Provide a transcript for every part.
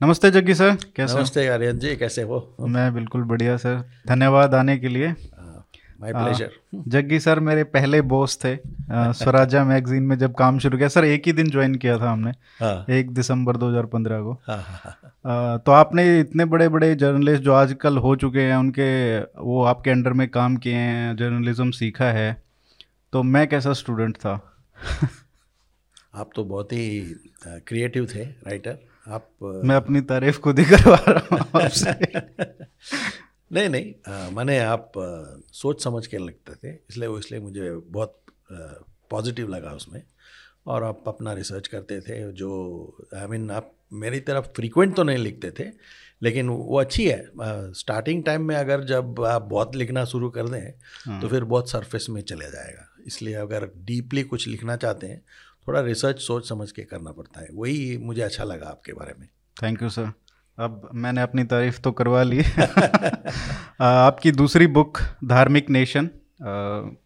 नमस्ते जग्गी सर कैसे नमस्ते आर्यन जी कैसे हो? मैं बिल्कुल बढ़िया सर धन्यवाद आने के लिए। माय प्लेजर जग्गी सर मेरे पहले बॉस थे स्वराजा मैगजीन में जब काम शुरू किया सर एक ही दिन ज्वाइन किया था हमने हाँ। एक दिसंबर 2015 को। हाँ, हाँ, हाँ, तो आपने इतने बड़े बड़े जर्नलिस्ट जो आजकल हो चुके हैं उनके वो आपके अंडर में काम किए हैं जर्नलिज्म सीखा है तो मैं कैसा स्टूडेंट था? आप तो बहुत ही क्रिएटिव थे राइटर आप मैं अपनी तारीफ़ खुद ही करवा रहा हूँ आपसे। नहीं नहीं मैंने आप आ, सोच समझ के लगते थे इसलिए वो इसलिए मुझे बहुत पॉजिटिव लगा उसमें। और आप अपना रिसर्च करते थे जो आई I मीन mean, आप मेरी तरफ़ फ्रीक्वेंट तो नहीं लिखते थे लेकिन वो अच्छी है। स्टार्टिंग टाइम में अगर जब आप बहुत लिखना शुरू कर दें हाँ। तो फिर बहुत सरफेस में चले जाएगा। इसलिए अगर डीपली कुछ लिखना चाहते हैं थोड़ा रिसर्च सोच समझ के करना पड़ता है। वही मुझे अच्छा लगा आपके बारे में। थैंक यू सर अब मैंने अपनी तारीफ़ तो करवा ली। आपकी दूसरी बुक धार्मिक नेशन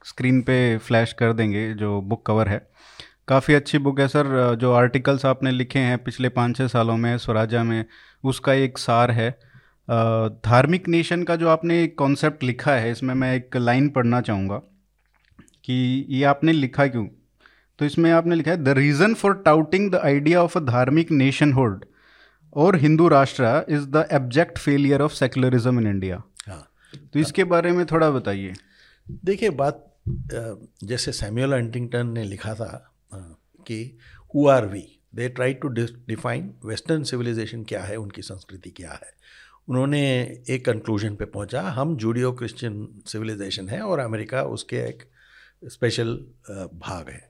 स्क्रीन पे फ्लैश कर देंगे, जो बुक कवर है। काफ़ी अच्छी बुक है सर जो आर्टिकल्स आपने लिखे हैं पिछले पाँच छः सालों में स्वराजा में, उसका एक सार है। धार्मिक नेशन का जो आपने एक कॉन्सेप्ट लिखा है, इसमें मैं एक लाइन पढ़ना चाहूँगा कि ये आपने लिखा क्यों? तो इसमें आपने लिखा है the reason for touting the idea of a dharmic nation hold और Hindu rashtra is the abject failure of secularism in India हाँ। तो इसके बारे में थोड़ा बताइए। देखिए बात जैसे सैम्यूअल हंटिंगटन ने लिखा था कि who are we they try to define western civilization क्या है उनकी संस्कृति क्या है। उन्होंने एक कंक्लूजन पे पहुँचा हम जूडियो क्रिश्चियन सिविलाइजेशन है और अमेरिका उसके एक स्पेशल भाग है।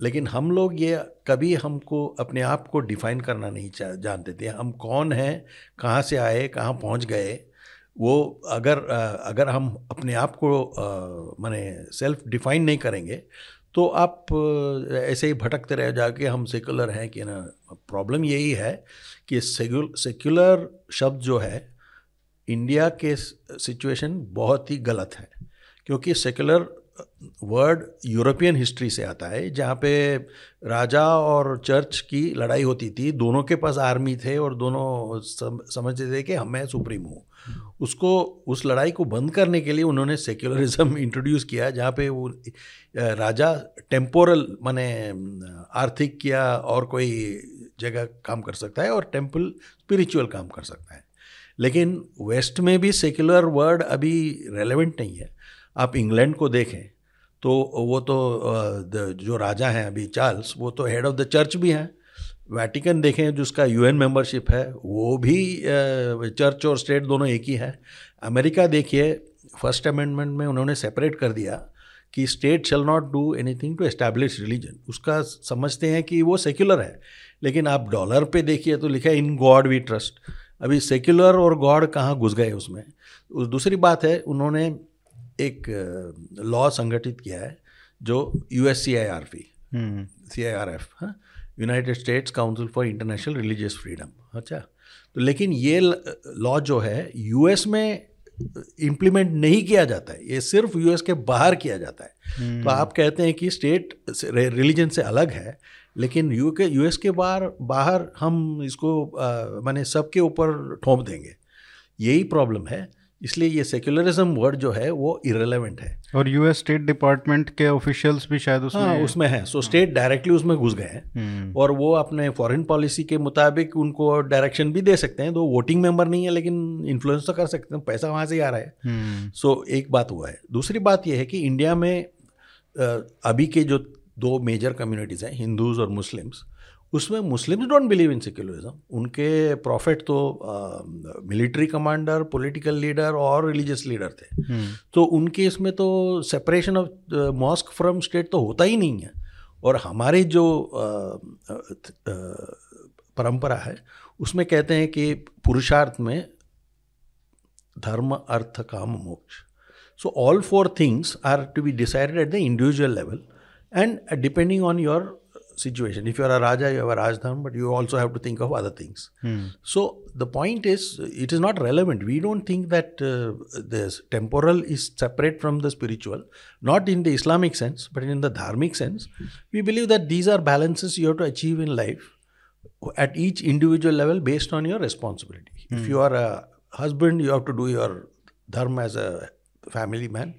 लेकिन हम लोग ये कभी हमको अपने आप को डिफाइन करना नहीं जानते थे। हम कौन हैं, कहाँ से आए, कहाँ पहुँच गए, वो अगर अगर हम अपने आप को माने सेल्फ डिफाइन नहीं करेंगे तो आप ऐसे ही भटकते रह जाके हम सेकुलर हैं कि ना प्रॉब्लम यही है कि सेक्युलर शब्द जो है इंडिया के सिचुएशन बहुत ही गलत है। क्योंकि सेकुलर वर्ड यूरोपियन हिस्ट्री से आता है जहाँ पे राजा और चर्च की लड़ाई होती थी। दोनों के पास आर्मी थे और दोनों सम, समझते थे कि हम मैं सुप्रीम हूँ। उसको उस लड़ाई को बंद करने के लिए उन्होंने सेक्युलरिज्म इंट्रोड्यूस किया जहाँ पे वो राजा टेम्पोरल माने आर्थिक या और कोई जगह काम कर सकता है और टेंपल स्पिरिचुअल काम कर सकता है। लेकिन वेस्ट में भी सेक्युलर वर्ड अभी रेलेवेंट नहीं है। आप इंग्लैंड को देखें तो वो तो जो राजा हैं अभी चार्ल्स, वो तो हेड ऑफ़ द चर्च भी हैं। वैटिकन देखें जिसका यूएन मेंबरशिप है, वो भी चर्च और स्टेट दोनों एक ही है। अमेरिका देखिए फ़र्स्ट अमेंडमेंट में उन्होंने सेपरेट कर दिया कि state shall not do anything to establish religion उसका समझते हैं कि वो सेक्युलर है, लेकिन आप डॉलर पे देखिए तो लिखा है इन गॉड वी ट्रस्ट अभी सेक्युलर और गॉड कहाँ घुस गए उसमें? दूसरी बात है, उन्होंने एक लॉ संगठित किया है जो U S C I R P C I R F United States council for international religious freedom अच्छा। तो लेकिन ये लॉ जो है यूएस में इम्प्लीमेंट नहीं किया जाता है ये सिर्फ़ यूएस के बाहर किया जाता है। तो हम्म। आप कहते हैं कि स्टेट रिलीजन से अलग है लेकिन यू के यूएस के बाहर बाहर हम इसको मैंने सबके ऊपर ठोंप देंगे। यही प्रॉब्लम है। इसलिए ये सेक्युलरिज्म वर्ड जो है वो इरेलीवेंट है। और यूएस स्टेट डिपार्टमेंट के ऑफिशियल्स भी शायद उसमें हाँ, उसमें है। सो स्टेट डायरेक्टली उसमें घुस गए हैं। हम्म। और वो अपने फॉरेन पॉलिसी के मुताबिक उनको डायरेक्शन भी दे सकते हैं तो वोटिंग मेंबर नहीं है लेकिन इन्फ्लुएंस तो कर सकते हैं पैसा वहाँ से ही आ रहा है। सो हम्म। so, एक बात हुआ है। दूसरी बात यह है कि इंडिया में अभी के जो दो मेजर कम्युनिटीज़ हैं हिंदूज और मुस्लिम्स उसमें Muslims don't believe in secularism उनके प्रॉफिट तो मिलिट्री कमांडर पॉलिटिकल लीडर और रिलीजियस लीडर थे। hmm. तो उनके इसमें तो separation of mosque from state तो होता ही नहीं है। और हमारी जो परंपरा है उसमें कहते हैं कि पुरुषार्थ में dharma artha kama moksha. So all four things are to be decided at the individual level and depending on your situation. If you are a Raja, you have a Rajdhan, but you also have to think of other things. Hmm. So the point is, it is not relevant. We don't think that uh, this temporal is separate from the spiritual, not in the Islamic sense, but in the dharmic sense. We believe that these are balances you have to achieve in life at each individual level based on your responsibility. If you are a husband, you have to do your dharma as a family man.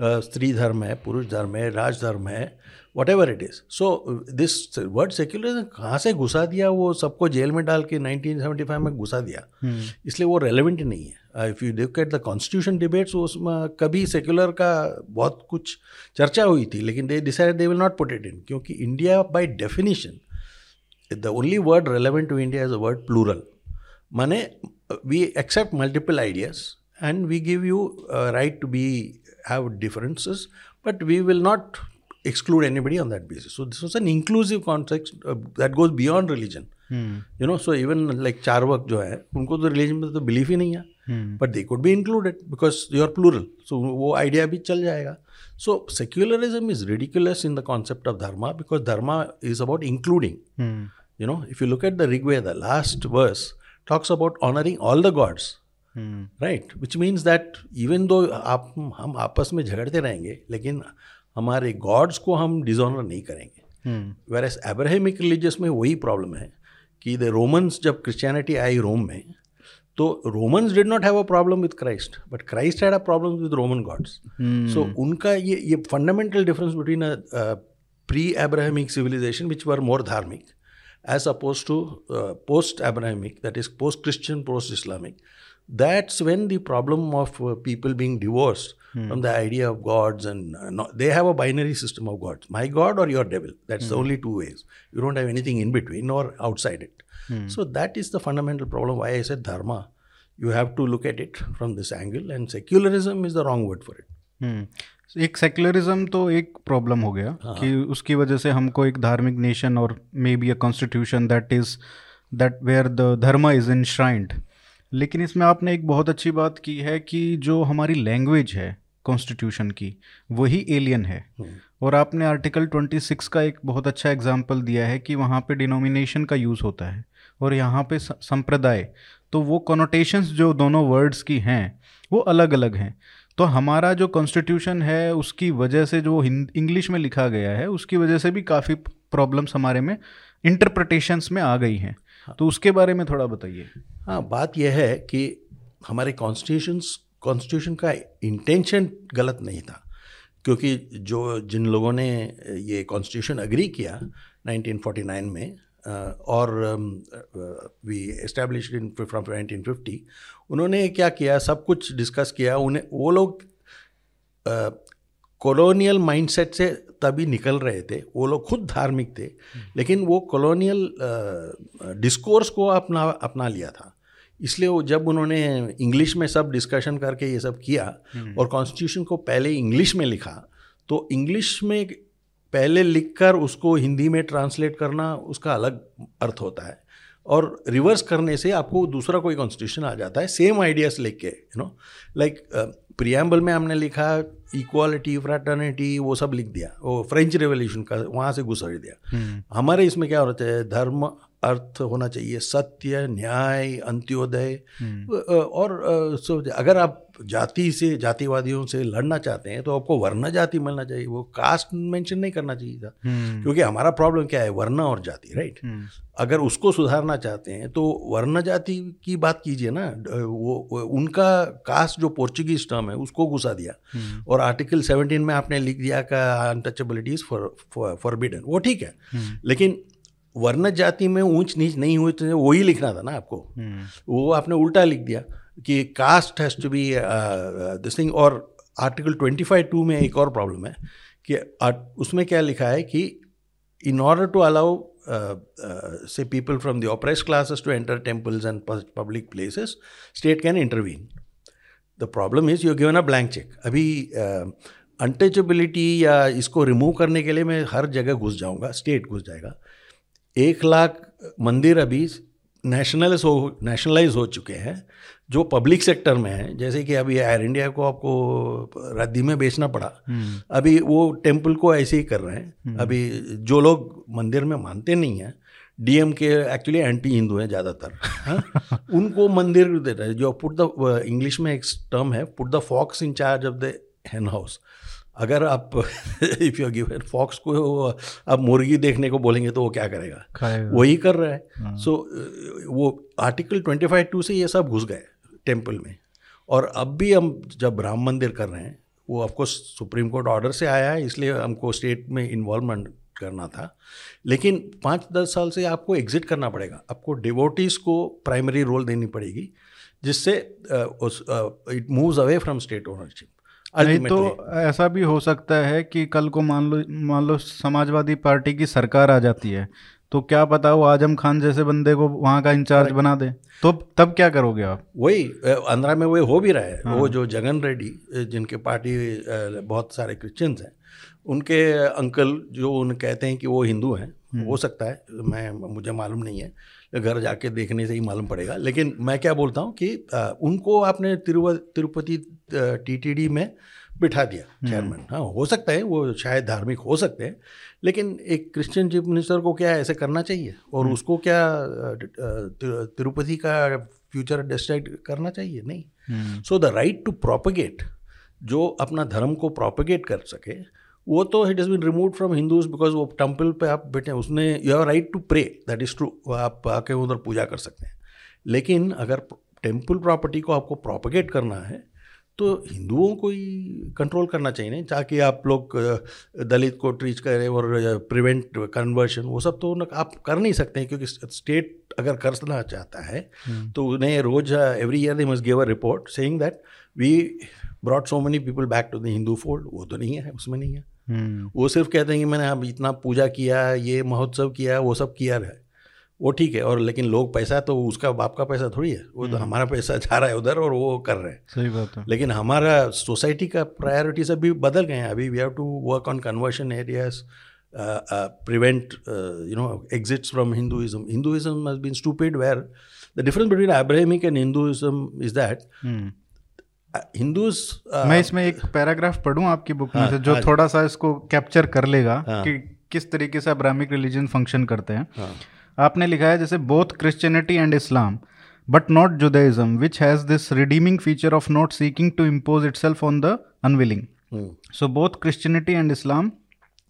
Uh, स्त्री धर्म है पुरुष धर्म है राज धर्म है whatever it is so this word secularism कहाँ से घुसा दिया वो सबको जेल में डाल के 1975 में घुसा दिया? hmm. इसलिए वो रेलिवेंट नहीं है। If you look at the constitution debates उसमें कभी सेक्युलर का बहुत कुछ चर्चा हुई थी लेकिन they decide they will not put it in क्योंकि India by definition the only word relevant to India is a word plural Mane, we accept multiple ideas and we give you a right to be have differences, but we will not exclude anybody on that basis. So this was an inclusive context uh, that goes beyond religion. You know, so even like Charvaka जो है उनको तो religion में तो belief ही नहीं है but they could be included because you are plural so वो आइडिया भी चल जाएगा so secularism is ridiculous in the concept of dharma because dharma is about including You know, if you look at the Rig Veda, the last verse talks about honoring all the gods. Right which means that even though आप हम आपस में झगड़ते रहेंगे लेकिन हमारे God's को हम डिजॉनर नहीं करेंगे। वेर एस एब्राहमिक रिलीजियस में वही प्रॉब्लम है कि द रोमन्स जब क्रिश्चियनिटी आई रोम में तो Romans did not have a problem with Christ but Christ had a problem with Roman gods so उनका ये ये fundamental difference between a pre Abrahamic civilization which were more dharmic as opposed to post post that is post Christian post Islamic. That's when the problem of uh, people being divorced from the idea of gods and uh, no, they have a binary system of gods my God or your devil. That's the only two ways. You don't have anything in between or outside it. So that is the fundamental problem why I said dharma. You have to look at it from this angle, and secularism is the wrong word for it. एक secularism तो एक problem हो गया कि उसकी वजह से हमको एक धार्मिक नेशन और may be a constitution that is that where the dharma is इंश्राइंड लेकिन इसमें आपने एक बहुत अच्छी बात की है कि जो हमारी लैंग्वेज है कॉन्स्टिट्यूशन की वही एलियन है। और आपने आर्टिकल 26 का एक बहुत अच्छा एग्ज़ाम्पल दिया है कि वहाँ पे डिनोमिनेशन का यूज़ होता है। और यहाँ पे संप्रदाय तो वो कॉनोटेशंस जो दोनों वर्ड्स की हैं वो अलग अलग हैं। तो हमारा जो कॉन्स्टिट्यूशन है उसकी वजह से जो इंग्लिश में लिखा गया है उसकी वजह से भी काफ़ी प्रॉब्लम्स हमारे में इंटरप्रटेशंस में आ गई हैं। तो उसके बारे में थोड़ा बताइए। हाँ बात यह है कि हमारे कॉन्स्टिट्यूशन कॉन्स्टिट्यूशन का इंटेंशन गलत नहीं था, क्योंकि जो, जिन लोगों ने ये कॉन्स्टिट्यूशन अग्री किया 1949 में और वी एस्टेब्लिश इन फ्रॉम 1950 उन्होंने क्या किया, सब कुछ डिस्कस किया, उन्हें, वो लोग कॉलोनियल माइंडसेट से तभी निकल रहे थे। वो लोग खुद धार्मिक थे लेकिन वो कॉलोनियल डिस्कोर्स को अपना अपना लिया था। इसलिए वो जब उन्होंने इंग्लिश में सब डिस्कशन करके ये सब किया और कॉन्स्टिट्यूशन को पहले इंग्लिश में लिखा तो इंग्लिश में पहले लिखकर उसको हिंदी में ट्रांसलेट करना उसका अलग अर्थ होता है। और रिवर्स करने से आपको दूसरा कोई कॉन्स्टिट्यूशन आ जाता है सेम आइडियाज़ लेके यू नो लाइक प्रियम्बल में हमने लिखा इक्वालिटी फ्रैटर्निटी वो सब लिख दिया। वो फ्रेंच रेवोल्यूशन का वहाँ से घुसड़ दिया। हमारे इसमें क्या होता है धर्म अर्थ होना चाहिए सत्य न्याय अंत्योदय। और अगर आप जाति से जातिवादियों से लड़ना चाहते हैं तो आपको वर्ण जाति मिलना चाहिए वो कास्ट मेंशन नहीं करना चाहिए था। क्योंकि हमारा प्रॉब्लम क्या है वर्ण और जाति राइट? अगर उसको सुधारना चाहते हैं तो वर्ण जाति की बात कीजिए ना वो उनका कास्ट जो पोर्चुगीज टर्म है उसको घुसा दिया। और आर्टिकल 17 में आपने लिख दिया का अनटचेबिलिटी इज़ फॉरबिडन वो ठीक है। लेकिन वर्ण जाति में ऊंच नीच नहीं हुई तो वही लिखना था ना आपको। वो आपने उल्टा लिख दिया कि caste has to be this thing और आर्टिकल ट्वेंटी फाइव टू में एक और प्रॉब्लम है कि उसमें क्या लिखा है कि इन ऑर्डर टू अलाउ से people from the oppressed classes to enter temples and public places state can intervene the problem is you given a blank check अभी अनटचेबिलिटी uh, या इसको रिमूव करने के लिए मैं हर जगह घुस जाऊँगा स्टेट घुस जाएगा। एक लाख मंदिर अभी नेशनलाइज हो नेशनलाइज हो चुके हैं जो पब्लिक सेक्टर में है। जैसे कि अभी एयर इंडिया को आपको रद्दी में बेचना पड़ा। अभी वो टेंपल को ऐसे ही कर रहे हैं। अभी जो लोग मंदिर में मानते नहीं हैं DMK actually anti Hindu हैं ज़्यादातर। उनको मंदिर देता है। जो पुट द इंग्लिश में एक टर्म है put the fox in charge of the hen house अगर आप इफ़ यू गिवन फॉक्स को आप मुर्गी देखने को बोलेंगे तो वो क्या करेगा? वही कर रहा है। सो so, वो आर्टिकल ट्वेंटी फाइव टू से ये सब घुस गए टेंपल में। और अब भी हम जब राम मंदिर कर रहे हैं वो ऑफकोर्स सुप्रीम कोर्ट ऑर्डर से आया है इसलिए हमको स्टेट में इन्वॉल्वमेंट करना था। लेकिन पाँच दस साल से आपको एग्जिट करना पड़ेगा। आपको डिवोटीज़ को प्राइमरी रोल देनी पड़ेगी जिससे it moves away from state ownership नहीं तो ऐसा भी हो सकता है कि कल को मान लो मान लो समाजवादी पार्टी की सरकार आ जाती है तो क्या पता वो आज़म खान जैसे बंदे को वहाँ का इंचार्ज बना दे। तो तब क्या करोगे आप? वही आंध्रा में वही हो भी रहा है। हाँ। वो जो जगन रेड्डी जिनके पार्टी बहुत सारे क्रिश्चियंस हैं उनके अंकल जो उन कहते हैं कि वो हिंदू हैं हम्म। हो सकता है मैं मुझे मालूम नहीं है घर जाके देखने से ही मालूम पड़ेगा लेकिन मैं क्या बोलता हूँ कि उनको आपने तिरुपति टीटीडी में बिठा दिया चेयरमैन हम्म। हाँ हो सकता है वो शायद धार्मिक हो सकते हैं लेकिन एक क्रिश्चियन चीफ मिनिस्टर को क्या ऐसे करना चाहिए? और हम्म। उसको क्या तिरुपति का फ्यूचर डिसाइड करना चाहिए? नहीं। So the right to propagate जो अपना धर्म को प्रोपगेट कर सके वो तो it is been removed from Hindus because वो टेंपल पे आप बैठे उसने you have right to pray that is true आप आके उधर पूजा कर सकते हैं। लेकिन अगर टेंपल प्रॉपर्टी को आपको प्रोपगेट करना है तो हिंदुओं को ही कंट्रोल करना चाहिए नहीं ताकि आप लोग दलित को ट्रीच करें और प्रिवेंट कन्वर्शन वो सब तो आप कर नहीं सकते हैं क्योंकि स्टेट अगर करना चाहता है हम्म। तो उन्हें रोज every year they must give a report saying that we brought so many people back to the Hindu fold वो तो नहीं है उसमें नहीं है हम्म। वो सिर्फ़ कहते हैं कि मैंने अब इतना पूजा किया ये महोत्सव किया वो सब किया है वो ठीक है और लेकिन लोग पैसा तो उसका बाप का पैसा थोड़ी है वो तो हम्म। हमारा पैसा जा रहा है उधर और वो कर रहे हैं। सही बात है। लेकिन हमारा सोसाइटी का प्रायोरिटीज अभी बदल गए हैं। अभी we have to work on conversion areas prevent you know exits from Hinduism Hinduism has been stupid where the difference between Abrahamic and Hinduism is that Hindus मैं इसमें एक पैराग्राफ पढ़ूं आपकी बुक में हाँ, से जो थोड़ा सा इसको कैप्चर कर लेगा हाँ, कि किस तरीके से अब्राहमिक रिलीजन फ़ंक्शन करते हैं। हाँ, आपने लिखा है जैसे both Christianity and Islam but not Judaism which has this redeeming feature of not seeking to impose itself on the unwilling so both Christianity and Islam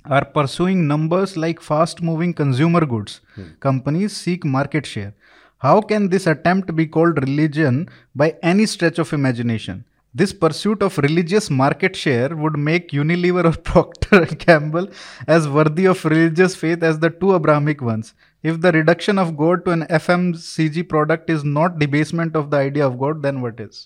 are pursuing numbers like fast moving consumer goods companies seek market share how can this attempt be called religion by any stretch of imagination this pursuit of religious market share would make Unilever of doctor Gamble as worthy of religious faith as the two Abrahamic ones If the reduction of God to an FMCG product is not debasement of the idea of God, then what is?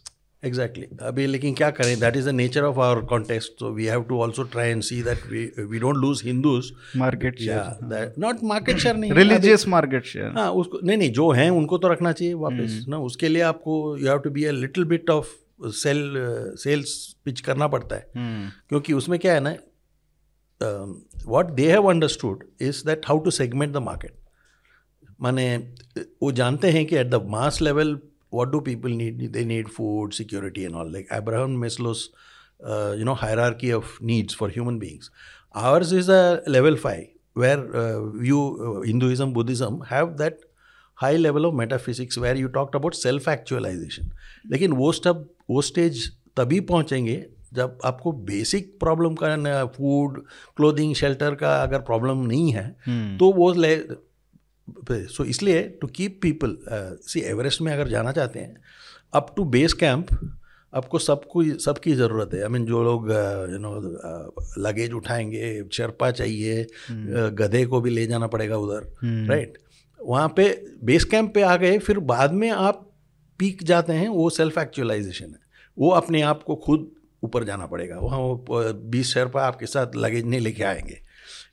Exactly. अभी लेकिन क्या करें? That is the nature of our contest so we have to also try and see that we we don't lose Hindus market share not market share नहीं religious market share हाँ उसको नहीं नहीं जो हैं उनको तो रखना चाहिए वापस ना उसके लिए आपको you have to be a little bit of sale sales pitch करना पड़ता है। Hmm. क्योंकि उसमें क्या है ना what they have understood is that how to segment the market माने वो जानते हैं कि at the mass level what do people need they need food security and all like Abraham Maslow's you know hierarchy of needs for human beings ours is a level five where you Hinduism Buddhism have that high level of metaphysics where you talked about self actualization लेकिन वो stub वो stage तभी पहुँचेंगे जब आपको basic problem का food clothing shelter का अगर प्रॉब्लम नहीं है hmm. तो वो सो इसलिए to keep people see Everest में अगर जाना चाहते हैं अप टू बेस कैंप आपको सबको सबकी ज़रूरत है। आई मीन जो लोग यू नो लगेज उठाएँगे शर्पा चाहिए hmm. गधे को भी ले जाना पड़ेगा उधर राइट hmm. वहाँ पे बेस कैंप पे आ गए फिर बाद में आप पीक जाते हैं वो सेल्फ एक्चुअलाइजेशन है। वो अपने आप को खुद ऊपर जाना पड़ेगा। वहाँ वो बीस पर आपके साथ लगेज नहीं लेके आएँगे।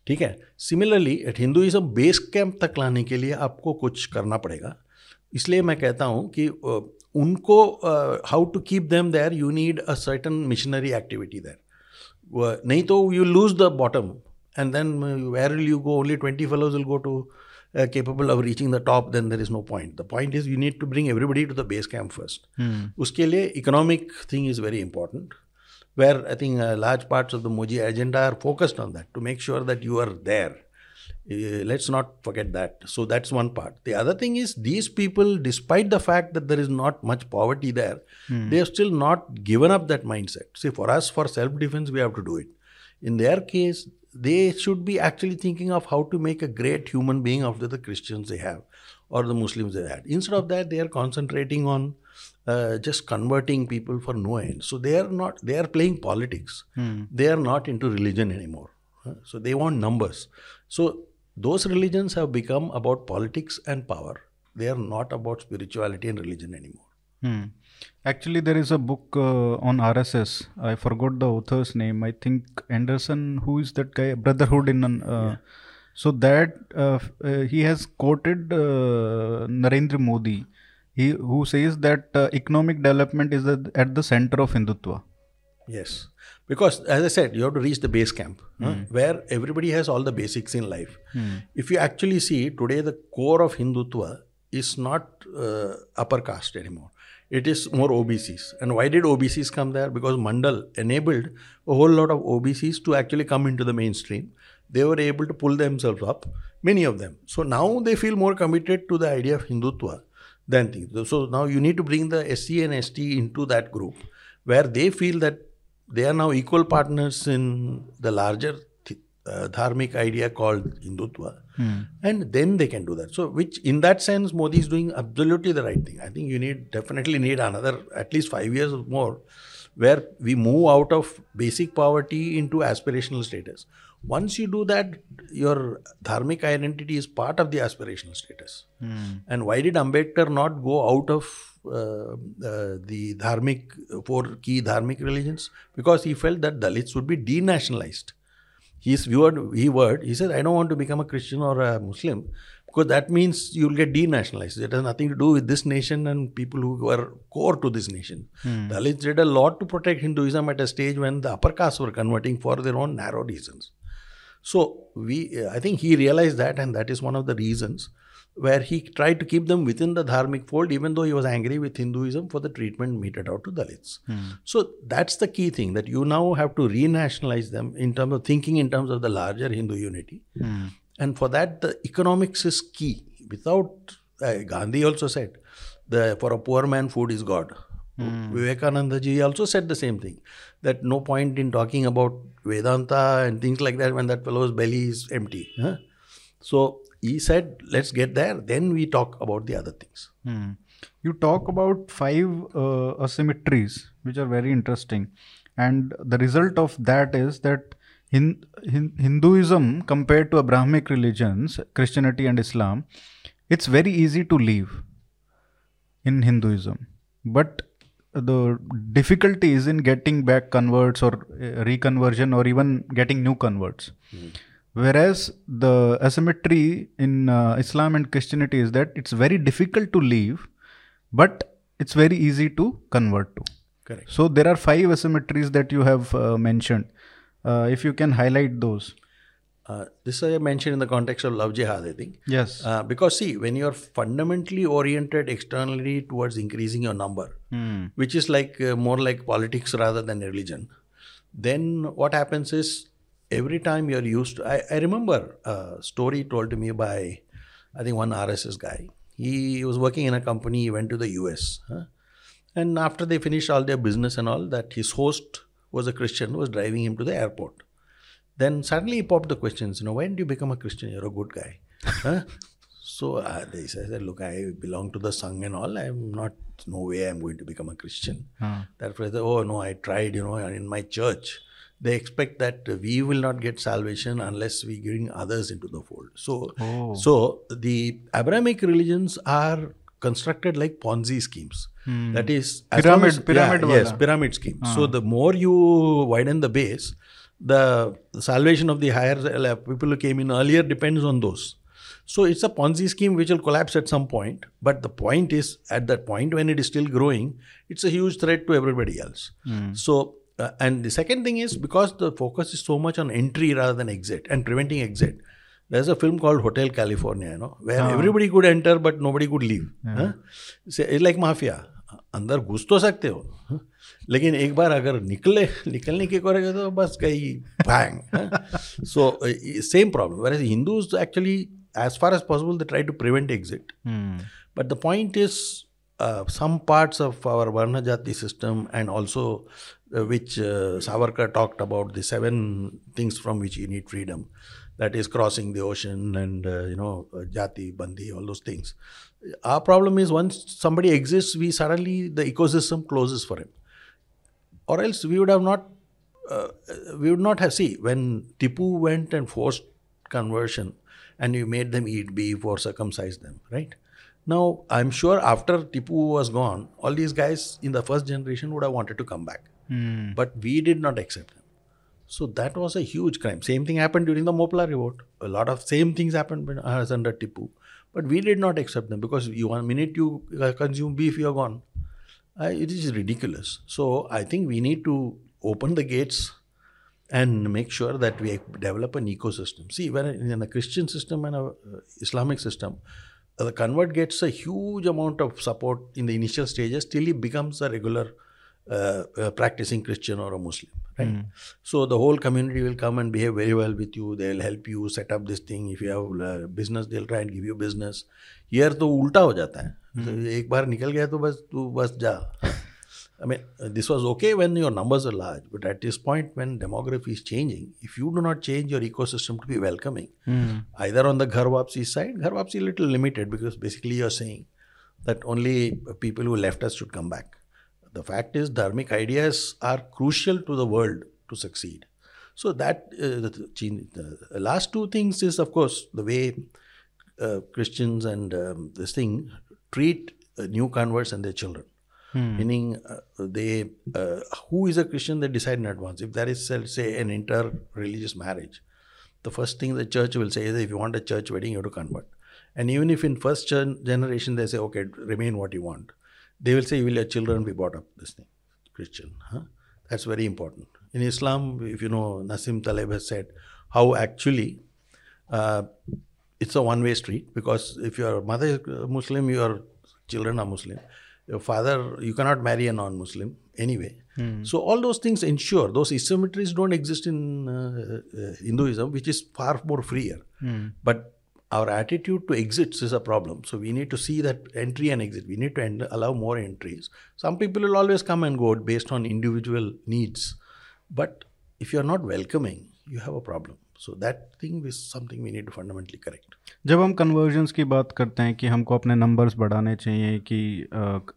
ठीक है? Similarly at Hinduism base camp तक लाने के लिए आपको कुछ करना पड़ेगा। इसलिए मैं कहता हूँ कि उनको how to keep them there you need a certain missionary activity there नहीं तो you lose the bottom end then where will you go only twenty fellows will go to capable of reaching the top then there is no point the point is you need to bring everybody to the base camp first उसके लिए economic thing is very important Where I think uh, large parts of the Modi agenda are focused on that to make sure that you are there. Uh, let's not forget that. So that's one part. The other thing is these people, despite the fact that there is not much poverty there, hmm. they have still not given up that mindset. See, for us, for self defense, we have to do it. In their case, they should be actually thinking of how to make a great human being out of the Christians they have or the Muslims they had. Instead of that, they are concentrating on uh, just converting people for no end. So they are not, they are playing politics. They are not into religion anymore. Uh, So they want numbers. So those religions have become about politics and power. They are not about spirituality and religion anymore. Hmm. Actually, there is a book uh, on RSS. I forgot the author's name. I think Andersen. Who is that guy? Brotherhood in. an- Uh, So that uh, uh, he has quoted uh, Narendra Modi, he who says that uh, economic development is at, the center of Hindutva. Yes. Because, as I said, you have to reach the base camp huh, where everybody has all the basics in life. If you actually see today, the core of Hindutva is not uh, upper caste anymore. It is more OBCs. And why did OBCs come there? Because Mandal enabled a whole lot of OBCs to actually come into the mainstream. They were able to pull themselves up, many of them. So now they feel more committed to the idea of Hindutva than things. So now you need to bring the SC and ST into that group where they feel that they are now equal partners in the larger th- uh, dharmic idea called Hindutva. And then they can do that. So, which in that sense, Modi is doing absolutely the right thing. I think you need definitely need another at least five years or more where we move out of basic poverty into aspirational status. Once you do that, your dharmic identity is part of the aspirational status. And why did Ambedkar not go out of uh, uh, the dharmic four key dharmic religions? Because he felt that Dalits would be denationalized. He's viewed, he word, he said, I don't want to become a Christian or a Muslim because that means you'll get denationalized. It has nothing to do with this nation and people who are core to this nation. Hmm. Dalits did a lot to protect Hinduism at a stage when the upper castes were converting for their own narrow reasons. So we, I think he realized that, and that is one of the reasons where he tried to keep them within the dharmic fold, even though he was angry with Hinduism for the treatment meted out to Dalits. Hmm. So that's the key thing that you now have to renationalize them in terms of thinking in terms of the larger Hindu unity. Hmm. And for that, the economics is key. Without uh, Gandhi also said, the for a poor man, food is God. Vivekananda ji also said the same thing that no point in talking about Vedanta and things like that when that fellow's belly is empty. huh? So he said, let's get there, then we talk about the other things. Hmm. You talk about five uh, asymmetries, which are very interesting, and the result of that is that Hin- Hin- Hinduism, compared to Abrahamic religions, Christianity and Islam, it's very easy to leave in Hinduism, but the difficulty is in getting back converts or uh, reconversion or even getting new converts. Whereas the asymmetry in uh, Islam and Christianity is that it's very difficult to leave, but it's very easy to convert to. Correct. So there are five asymmetries that you have uh, mentioned. Uh, if you can highlight those. Uh, this I mentioned in the context of love jihad, I think. Yes. Uh, because see, when you're fundamentally oriented externally towards increasing your number, Hmm. which is like uh, more like politics rather than religion, then what happens is every time you're used to. I, I remember a story told to me by, I think, one RSS guy. He was working in a company, he went to the US. huh? And after they finished all their business and all, that his host was a Christian, was driving him to the airport. Then suddenly he popped the questions, you know, when do you become a Christian? You're a good guy. Huh? So uh, they said, look, I belong to the Sangh and all. I'm not, no way I'm going to become a Christian. Huh. That was, oh no, I tried, you know, in my church. They expect that we will not get salvation unless we bring others into the fold. So, Oh. so the Abrahamic religions are constructed like Ponzi schemes. That is Pyramid- as- pyramid yes, pyramid scheme. So the more you widen the base, the salvation of the higher uh, people who came in earlier depends on those. So it's a Ponzi scheme which will collapse at some point. But the point is, at that point when it is still growing, it's a huge threat to everybody else. So, uh, and the second thing is because the focus is so much on entry rather than exit and preventing exit. There's a film called Hotel California, you know, where everybody could enter but nobody could leave. Huh? So it's like mafia. अंदर घुस तो सकते हो हाँ? लेकिन एक बार अगर निकले निकलने की करेगा तो बस कहीं bang so same problem where Hindus actually as far as possible they try to prevent exit Hmm. but the point is uh, some parts of our Varna Jati system and also uh, which uh, Savarkar talked about the seven things from which you need freedom that is crossing the ocean and uh, you know uh, jati bandi all those things our problem is once somebody exists we suddenly the ecosystem closes for him or else we would have not uh, we would not have see when tipu went and forced conversion and you made them eat beef or circumcise them right now i'm sure after tipu was gone all these guys in the first generation would have wanted to come back Hmm. but we did not accept them. So that was a huge crime. Same thing happened during the Mopla revolt. A lot of same things happened when, as under Tipu, but we did not accept them because you one minute you uh, consume beef, you are gone. Uh, it is ridiculous. So I think we need to open the gates and make sure that we develop an ecosystem. See, when in a Christian system and a uh, Islamic system, uh, the convert gets a huge amount of support in the initial stages till he becomes a regular uh, uh, practicing Christian or a Muslim, right? So the whole community will come and behave very well with you. They'll help you set up this thing. If you have uh, business, they'll try and give you business. Here तो उल्टा हो जाता है तो एक बार निकल गया तो बस तू बस जा I mean, uh, this was okay when your numbers are large, but at this point, when demography is changing, if you do not change your ecosystem to be welcoming, either on the Ghar Wapsi side, Ghar Wapsi a little limited because basically you're saying that only people who left us should come back. The fact is, dharmic ideas are crucial to the world to succeed. So that uh, the, the last two things is, of course, the way uh, Christians and um, this thing treat uh, new converts and their children. Meaning, uh, they uh, who is a Christian they decide in advance. If there is, say, an inter-religious marriage, the first thing the church will say is, if you want a church wedding, you have to convert. And even if in first gen- generation they say, okay, remain what you want, they will say, will your children be brought up this thing, Christian? Huh? That's very important. In Islam, if you know, Nassim Taleb has said how actually uh, it's a one-way street because if your mother is Muslim, your children are Muslim. Your father, you cannot marry a non-Muslim anyway. So all those things ensure those asymmetries don't exist in uh, uh, Hinduism, which is far more freer. But our attitude to exits is a problem. So we need to see that entry and exit. We need to end, allow more entries. Some people will always come and go based on individual needs. But if you're not welcoming, you have a problem. So that thing is something we need to fundamentally correct. जब हम convergence की बात करते हैं कि हमको अपने numbers बढ़ाने चाहिए, कि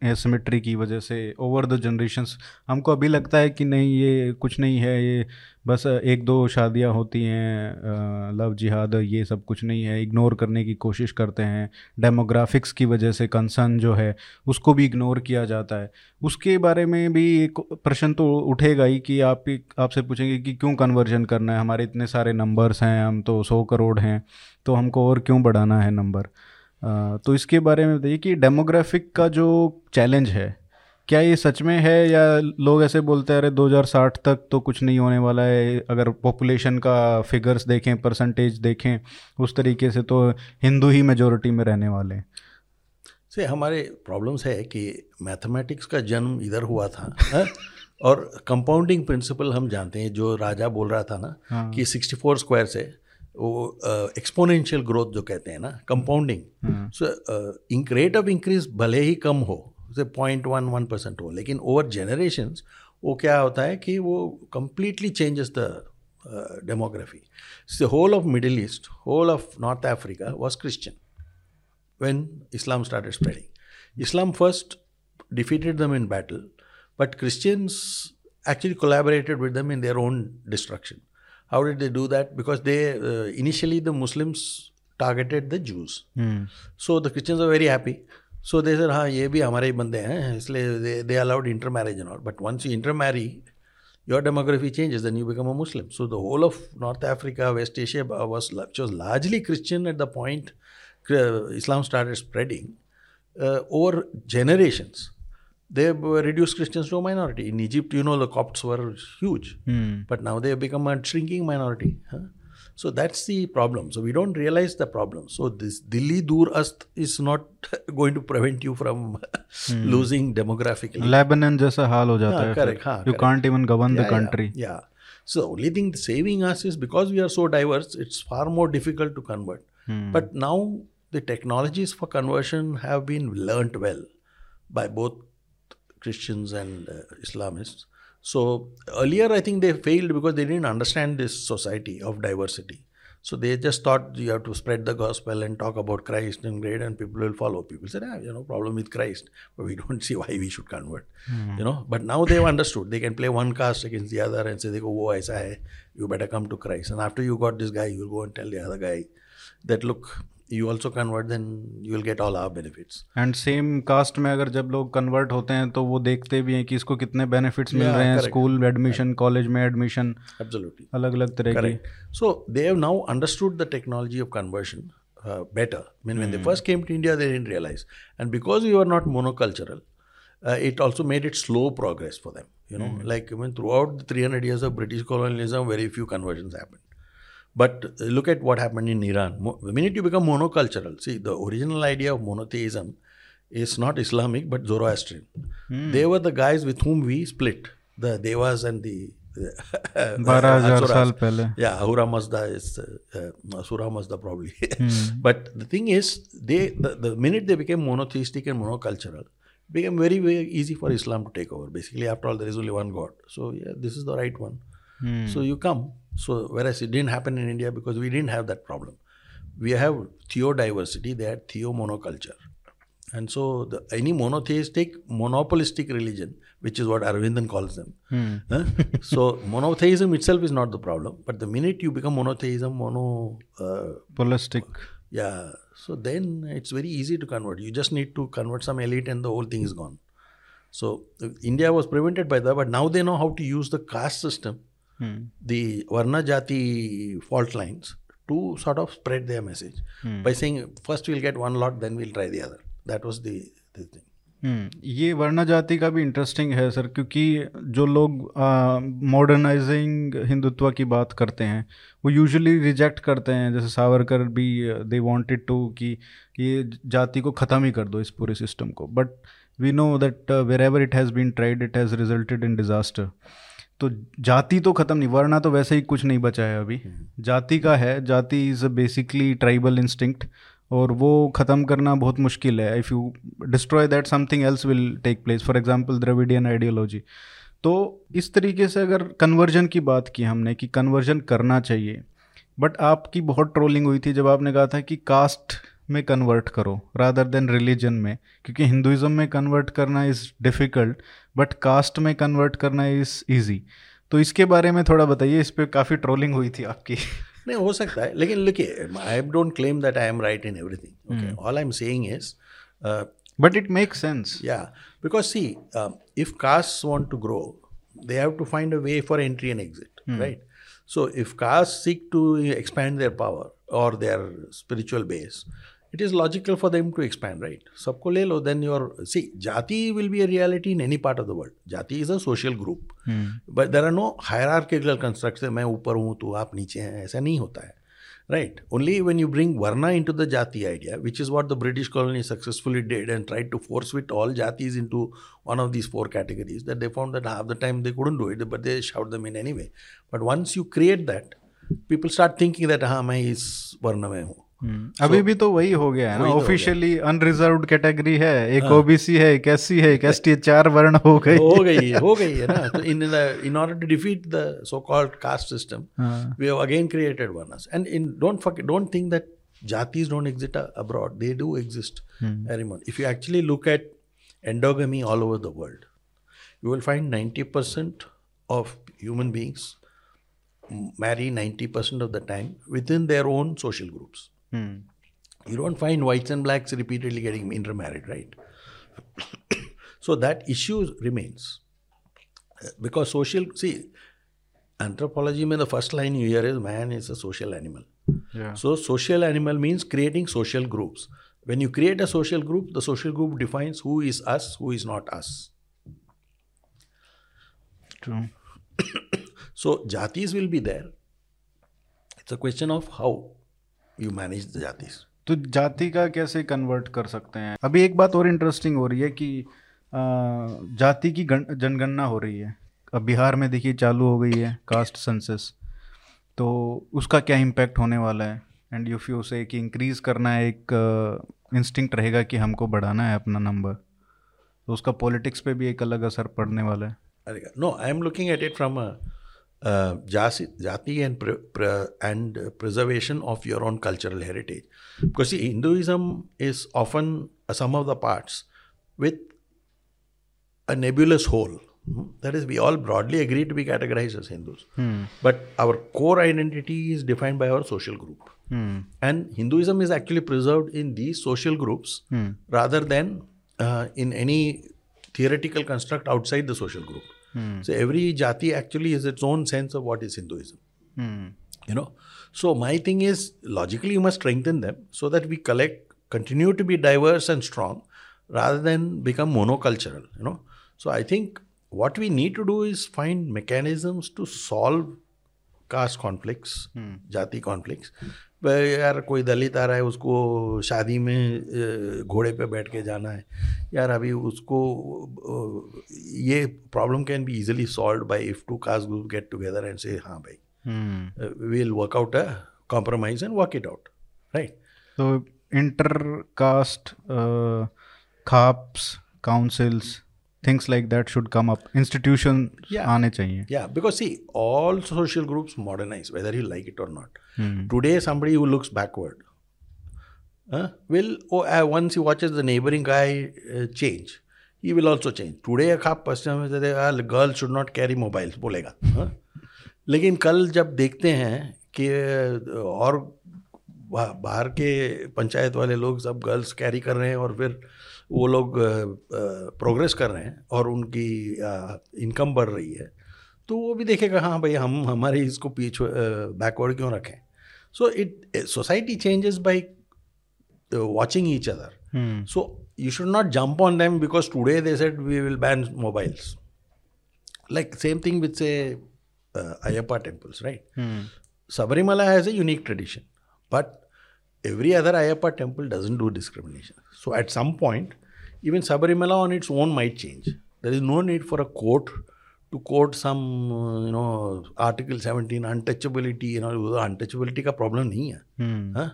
एसमेट्री की वजह से ओवर द जनरेशन्स हमको अभी लगता है कि नहीं, ये कुछ नहीं है, ये बस एक दो शादियाँ होती हैं लव जिहाद, ये सब कुछ नहीं है इग्नोर करने की कोशिश करते हैं डेमोग्राफिक्स की वजह से कंसर्न जो है, उसको भी इग्नोर किया जाता है। उसके बारे में भी एक प्रश्न तो उठेगा ही कि आप आपसे पूछेंगे कि क्यों कन्वर्जन करना है, हमारे इतने सारे नंबर्स हैं, हम तो सौ करोड़ हैं तो हमको और क्यों बढ़ाना है नंबर तो इसके बारे में बताइए कि डेमोग्राफिक का जो चैलेंज है क्या ये सच में है या लोग ऐसे बोलते हैं अरे 2060 तक तो कुछ नहीं होने वाला है अगर पॉपुलेशन का फिगर्स देखें परसेंटेज देखें उस तरीके से तो हिंदू ही मेजोरिटी में रहने वाले हैं से हमारे प्रॉब्लम्स है कि मैथमेटिक्स का जन्म इधर हुआ था है? और कंपाउंडिंग प्रिंसिपल हम जानते हैं जो राजा बोल रहा था ना हाँ। कि 64 स्क्वायर से वो एक्सपोनेंशियल ग्रोथ जो कहते हैं ना कंपाउंडिंग सो इंक रेट ऑफ़ इंक्रीज भले ही कम हो उसे पॉइंट वन वन परसेंट हो लेकिन ओवर जेनरेशन वो क्या होता है कि वो completely changes the demography the whole of Middle East whole of North Africa was Christian when Islam start spreading Islam first defeated them in battle but Christians actually collaborated with them in their own destruction How did they do that? Because they uh, initially the Muslims targeted the Jews. So the Christians are very happy. So they said, हाँ ये भी हमारे ही बंदे हैं इसलिए they, they allowed intermarriage and all. But once you intermarry, your demography changes, then you become a Muslim. So the whole of North Africa, West Asia was, which was largely Christian at the point Islam started spreading uh, over generations. they reduced Christians to a minority. In Egypt, you know, the Copts were huge, mm. but now they have become a shrinking minority. So that's the problem. So we don't realize the problem. So this Dili Dur Ast is not going to prevent you from mm. losing demographically. Lebanon jaisa hal ho jata. Correct, you correct. can't even govern yeah, the country. Yeah, yeah. So only thing saving us is because we are so diverse, it's far more difficult to convert. Mm. But now the technologies for conversion have been learnt well by both Christians and uh, Islamists. So earlier, I think they failed because they didn't understand this society of diversity. So they just thought you have to spread the gospel and talk about Christ and great, and people will follow. People said, ah, you know, problem with Christ, but we don't see why we should convert. You know, but now they've understood. They can play one caste against the other and say, they go, oh, aisa hai, you better come to Christ. And after you got this guy, you'll go and tell the other guy that look, you also convert then you will get all our benefits and same caste में अगर जब लोग convert होते हैं तो वो देखते भी हैं कि इसको कितने बेनिफिट्स मिल रहे हैं स्कूल में एडमिशन कॉलेज में एडमिशन एब्जोल्यूटली अलग अलग तरह के। So they have now understood the technology of conversion better mean when the first came to India they in realize and because you are not monocultural it also made it slow progress for them you know like mean throughout three hundred years of British colonialism very few conversion happen But uh, look at what happened in Iran. Mo- The minute you become monocultural, see, the original idea of monotheism is not Islamic but Zoroastrian. They were the guys with whom we split the Devas and the. बारह हजार Asuras. साल पहले Yeah, Ahura Mazda is uh, uh, Asura Mazda probably. but the thing is, they the, the minute they became monotheistic and monocultural, it became very very easy for Islam to take over. Basically, after all, there is only one God. So yeah, this is the right one. So you come. so, whereas it didn't happen in India because we didn't have that problem. We have theodiversity, they had theomonoculture. And so, the, any monotheistic, monopolistic religion, which is what Arvindan calls them. Hmm. Huh? so, monotheism itself is not the problem. But the minute you become monotheism, mono. Uh, Yeah. So, then it's very easy to convert. You just need to convert some elite and the whole thing is gone. So, India was prevented by that, but now they know how to use the caste system the Varna Jati fault lines to sort of spread their message by saying first we'll get one lot, then we'll try the other. That was the, the thing. Hmm, ये वर्ण जाति का भी interesting है sir क्योंकि जो लोग modernising Hindutva की बात करते हैं वो यूजुअली रिजेक्ट करते हैं। जैसे सावरकर भी दे वांटेड टू कि ये जाति को ख़त्म ही कर दो इस पूरे सिस्टम को। But we know that wherever it has been tried it has resulted in disaster तो जाति तो ख़त्म नहीं वर्णा तो वैसे ही कुछ नहीं बचा है अभी। जाति का है jati is basically tribal instinct और वो ख़त्म करना बहुत मुश्किल है। If you destroy that something else will take place for example Dravidian ideology तो इस तरीके से अगर कन्वर्जन की बात की हमने कि कन्वर्जन करना चाहिए बट आपकी बहुत ट्रोलिंग हुई थी जब आपने कहा था कि कास्ट में कन्वर्ट करो रादर देन रिलीजन में क्योंकि हिंदुज़म में कन्वर्ट करना इज़ डिफ़िकल्ट बट कास्ट में कन्वर्ट करना इज़ ईजी तो इसके बारे में थोड़ा बताइए इस पर काफ़ी ट्रोलिंग हुई थी आपकी। नहीं हो सकता है लेकिन लुकिए I don't claim that I am right in everything all I am saying is but it make sense या because see if caste castes to grow grow they have to find a way for entry and exit right? So if castes seek to expand their power or their spiritual base it is logical for them to expand right सबको ले लो then your see jati will be a reality in any part of the world jati is a social group but there are no higher hierarchical construction मैं ऊपर हूँ तो आप नीचे हैं ऐसा नहीं होता है. Right only when you bring varna into the jati idea which is what the British colony successfully did and try to force with all jatis into one of these four categories that they found that half the time they couldn't do it but they shout the mean anyway but once you create that people start thinking that हाँ मैं इस वर्ण में हूँ. अभी so, भी तो वही हो गया है ना ऑफिशियली अनरिजर्व कैटेगरी है एक ओबीसी है एक एससी है एक एस टी चार वर्ण हो गई हो गई हो गई है ना। तो in in order to defeat the so called caste system we have again created one and in don't don't think that jati don't exist abroad they do exist very much if you actually look at endogamy all over the world you will find ninety percent of human beings marry ninety percent of the time within their own social groups Mm. You don't find whites and blacks repeatedly getting intermarried, right? so that issue remains. Because social, see, anthropology mean the first line you hear is man is a social animal. Yeah. So social animal means creating social groups. When you create a social group, the social group defines who is us, who is not us. True. so jatis will be there. It's a question of how. You manage the jatis. तो जाति का कैसे convert कर सकते हैं? अभी एक बात और इंटरेस्टिंग हो रही है कि जाति की जनगणना हो रही है। अब बिहार में देखिए चालू हो गई है कास्ट सेंसस तो उसका क्या इम्पैक्ट होने वाला है? एंड इफ़ यू से कि इंक्रीज करना है एक इंस्टिंक्ट रहेगा कि हमको बढ़ाना है अपना नंबर तो उसका पॉलिटिक्स पे भी एक अलग असर पड़ने वाला है। No I am looking at it from jati and pre- pre- and preservation of your own cultural heritage because see, hinduism is often a sum of the parts with a nebulous whole Hmm? That is, we all broadly agree to be categorized as Hindus. But our core identity is defined by our social group. And Hinduism is actually preserved in these social groups rather than uh, in any theoretical construct outside the social group. Hmm. So every jati actually has its own sense of what is Hinduism. Hmm. You know, so my thing is logically you must strengthen them so that we collect, continue to be diverse and strong, rather than become monocultural. You know, so I think what we need to do is find mechanisms to solve caste conflicts, hmm. jati conflicts, यार कोई दलित आ रहा है उसको शादी में घोड़े पे बैठ के जाना है। यार अभी उसको ये problem can be easily solve by if two caste group get together and say हाँ भाई will work out a compromise and work it out right तो inter caste khaps councils things like that should come up institution Yeah. आने चाहिए Yeah, because see, all social groups modernize, whether you like it or not. Today, somebody who looks backward uh, will, oh, uh, once he watches the neighboring guy uh, change, he will also change. Today, एक आप पश्चिम में हैं, "Ah, girls should not carry mobiles, बोलेगा हाँ? लेकिन कल जब देखते हैं कि uh, और बाहर के पंचायत वाले लोग सब गर्ल्स कैरी कर रहे हैं और फिर वो लोग प्रोग्रेस कर रहे हैं और उनकी इनकम बढ़ रही है। तो वो भी देखेगा हाँ भाई हम हमारे इसको पीछे बैकवर्ड क्यों रखें? So it society changes by watching each other so you should not jump on them because today they said we will ban mobiles like same thing with say Ayyappa temples right Sabarimala has a unique tradition but Every other Ayappa temple doesn't do discrimination. So at some point, even Sabarimala on its own might change. There is no need for a court to quote some, uh, you know, Article 17, untouchability, you know, untouchability ka problem nahi hai. Hmm. Huh?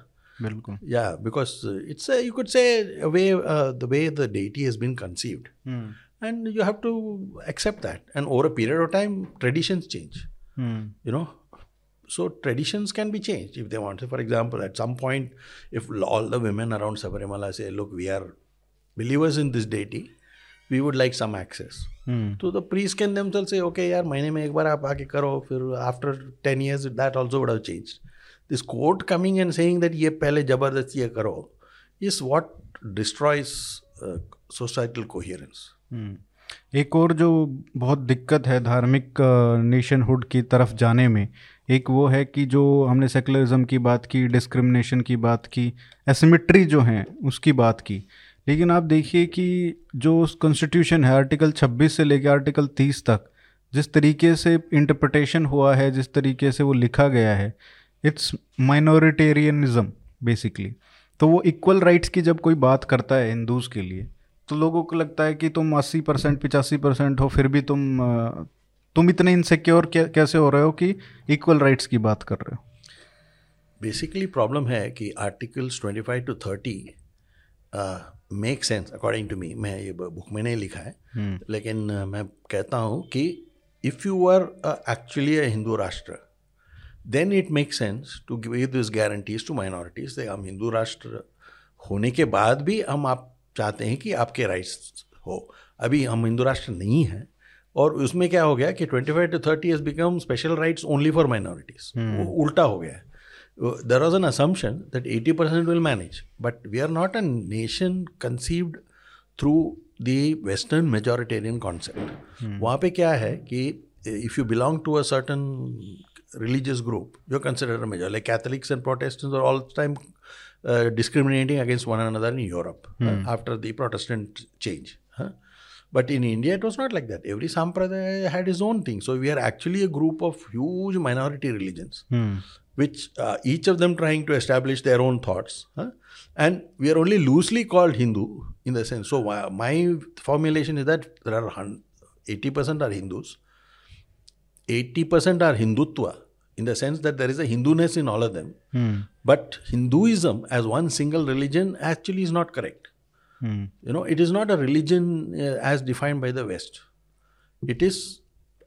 Yeah, because it's a, you could say a way uh, the way the deity has been conceived, hmm. and you have to accept that. And over a period of time, traditions change. Hmm. You know, so traditions can be changed if they want. So for example, at some point, if all the women around Sabarimala say, "Look, we are believers in this deity," we would like some access. So the priest can themselves say, "Okay, यार महीने में एक बार आप आके करो." फिर after ten years, that also would have changed. This court coming and saying that ये पहले जबरदस्ती ये करो is what destroys uh, societal coherence. हम्म। एक और जो बहुत दिक्कत है धार्मिक नेशनहुड की तरफ़ जाने में, एक वो है कि जो हमने सेकुलरिज्म की बात की, डिस्क्रिमिनेशन की बात की, एसिमेट्री जो है, उसकी बात की। लेकिन आप देखिए कि जो कॉन्स्टिट्यूशन है, आर्टिकल 26 से लेकर आर्टिकल 30 तक, जिस तरीके से इंटरप्रटेशन हुआ है, जिस तरीके से वो लिखा गया है, इट्स माइनॉरिटेरियनिज्म, बेसिकली। तो वो इक्वल राइट्स की जब कोई बात करता है हिंदूज के लिए तो लोगों को लगता है कि तुम अस्सी परसेंट पिचासी परसेंट हो फिर भी तुम तुम इतने इनसिक्योर कैसे हो रहे हो कि इक्वल राइट्स की बात कर रहे हो बेसिकली प्रॉब्लम है कि articles 25 to 30 make sense according to me मैं ये बुक में नहीं लिखा है hmm. लेकिन uh, मैं कहता हूँ कि if you are actually a Hindu rashtra then it make sense to give this guarantees to minorities हम हिंदू राष्ट्र होने के बाद भी हम आप चाहते हैं कि आपके राइट्स हो। अभी हम हिंदू राष्ट्र नहीं हैं और उसमें क्या हो गया कि twenty five to thirty is become special rights only for minorities वो उल्टा हो गया there was an assumption that eighty percent will manage but we are not a nation conceived through the western majoritarian concept वहाँ पर क्या है कि if you belong to a certain religious group you consider major like Catholics and Protestants और all time uh, discriminating against one another in europe uh, after the protestant change huh? But in India, it was not like that. Every sampradaya had his own thing. So we are actually a group of huge minority religions, which uh, each of them trying to establish their own thoughts. huh? And we are only loosely called Hindu in the sense. So my formulation is that there are 80% are Hindus, 80% are Hindutva in the sense that there is a Hinduness in all of them. But Hinduism as one single religion actually is not correct. You know, it is not a religion uh, as defined by the West. It is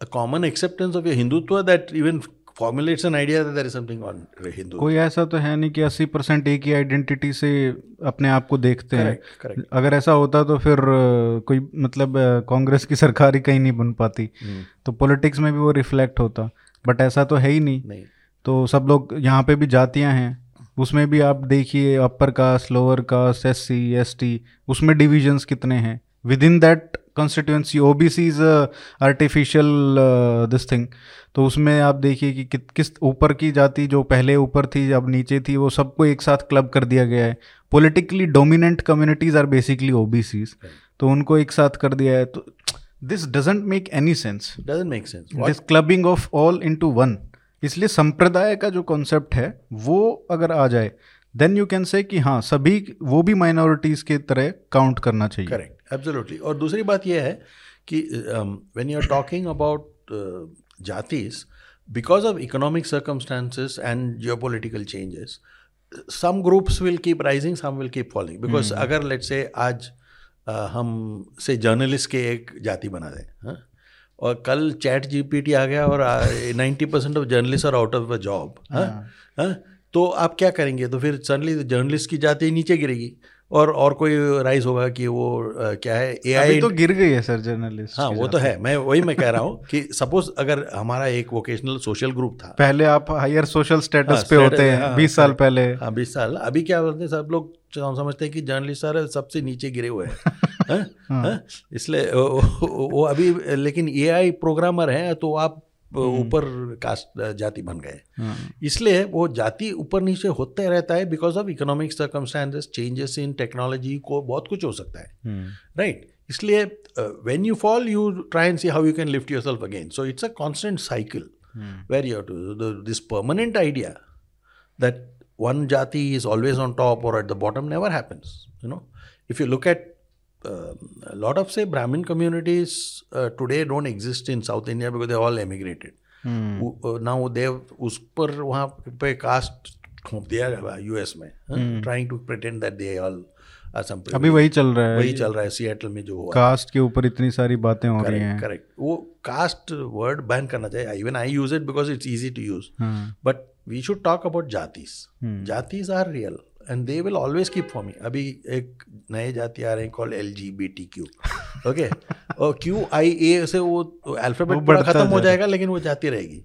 a common acceptance of your Hindutva that even formulates an idea that there is something on Hindu. कोई ऐसा तो है नहीं कि 80 percent एक ही identity से अपने आप को देखते हैं Correct, correct. अगर ऐसा होता तो फिर अ, कोई मतलब अ, कांग्रेस की सरकार ही कहीं नहीं बन पाती तो पॉलिटिक्स में भी वो रिफ्लेक्ट होता बट ऐसा तो है ही नहीं। नहीं। तो सब लोग यहाँ पे भी जातियाँ हैं। उसमें भी आप देखिए upper caste lower caste S C S T उसमें डिविजन्स कितने हैं। Within that constituency O B C is artificial this thing तो उसमें आप देखिए कि कित- किस ऊपर की जाति जो पहले ऊपर थी अब नीचे थी वो सबको एक साथ क्लब कर दिया गया है। Politically dominant communities are basically O B Cs तो उनको एक साथ कर दिया है। तो this doesn't make any sense doesn't make sense this clubbing of all into one इसलिए संप्रदाय का जो कॉन्सेप्ट है वो अगर आ जाए देन यू कैन से कि हाँ सभी वो भी माइनॉरिटीज के तरह काउंट करना चाहिए। करेक्ट एब्सोल्युटली और दूसरी बात यह है कि when you are talking about jatis because of economic circumstances and geopolitical changes some groups will keep rising some will keep falling. Because अगर let's say आज uh, हम से जर्नलिस्ट के एक जाति बना दें हाँ? और कल चैट जीपीटी आ गया और ninety percent of journalist are out of a job तो आप क्या करेंगे? तो फिर सडनली जर्नलिस्ट की जाति नीचे गिरेगी। और और कोई राइज होगा कि वो uh, क्या है ए अभी तो गिर गई है सर जर्नलिस्ट हाँ वो तो है। मैं वही मैं कह रहा हूँ कि सपोज़ अगर हमारा एक वोकेशनल सोशल ग्रुप था। पहले आप हायर सोशल स्टेटस हाँ, पे होते हैं हाँ, बीस साल पहले। हाँ बीस साल। अभी क्या बोलते हैं सब लोग सम- समझते हैं कि जर्नलिस्ट सारे सबसे नीचे गिरे हुए हैं। हाँ? हाँ? इसलिए वो, अभी लेकिन एआई प्रोग्रामर हैं तो आप हम्म। ऊपर कास्ट जाति बन गए। हाँ। इसलिए वो जाति ऊपर नीचे होते रहता है because of economic circumstances changes in technology को बहुत कुछ हो सकता है। हम्म। राइट इसलिए when you fall you try and see how you can lift yourself again so it's a constant cycle where you to this permanent idea that one jati is always on top और at the bottom never happens you know if you look at um, a lot of say brahmin communities uh, today don't exist in south india because they all emigrated. Hmm, वो- now they उस पर वहाँ पे cast खोप दिया US में trying to pretend that they all अभी वही चल रहा है वही चल रहा है सिएटल में जो हुआ कास्ट के ऊपर इतनी सारी बातें हो रही हैं करेक्ट वो कास्ट वर्ड बैन करना चाहिए even I use it because it's easy to use but we should talk about jatis jatis are real and they will always keep forming अभी एक नए जाति आ रहे हैं call L G B T Q okay और Q I A से वो अल्फ़ाबेट बढ़ता खत्म हो जाएगा। लेकिन वो जाती रहेगी।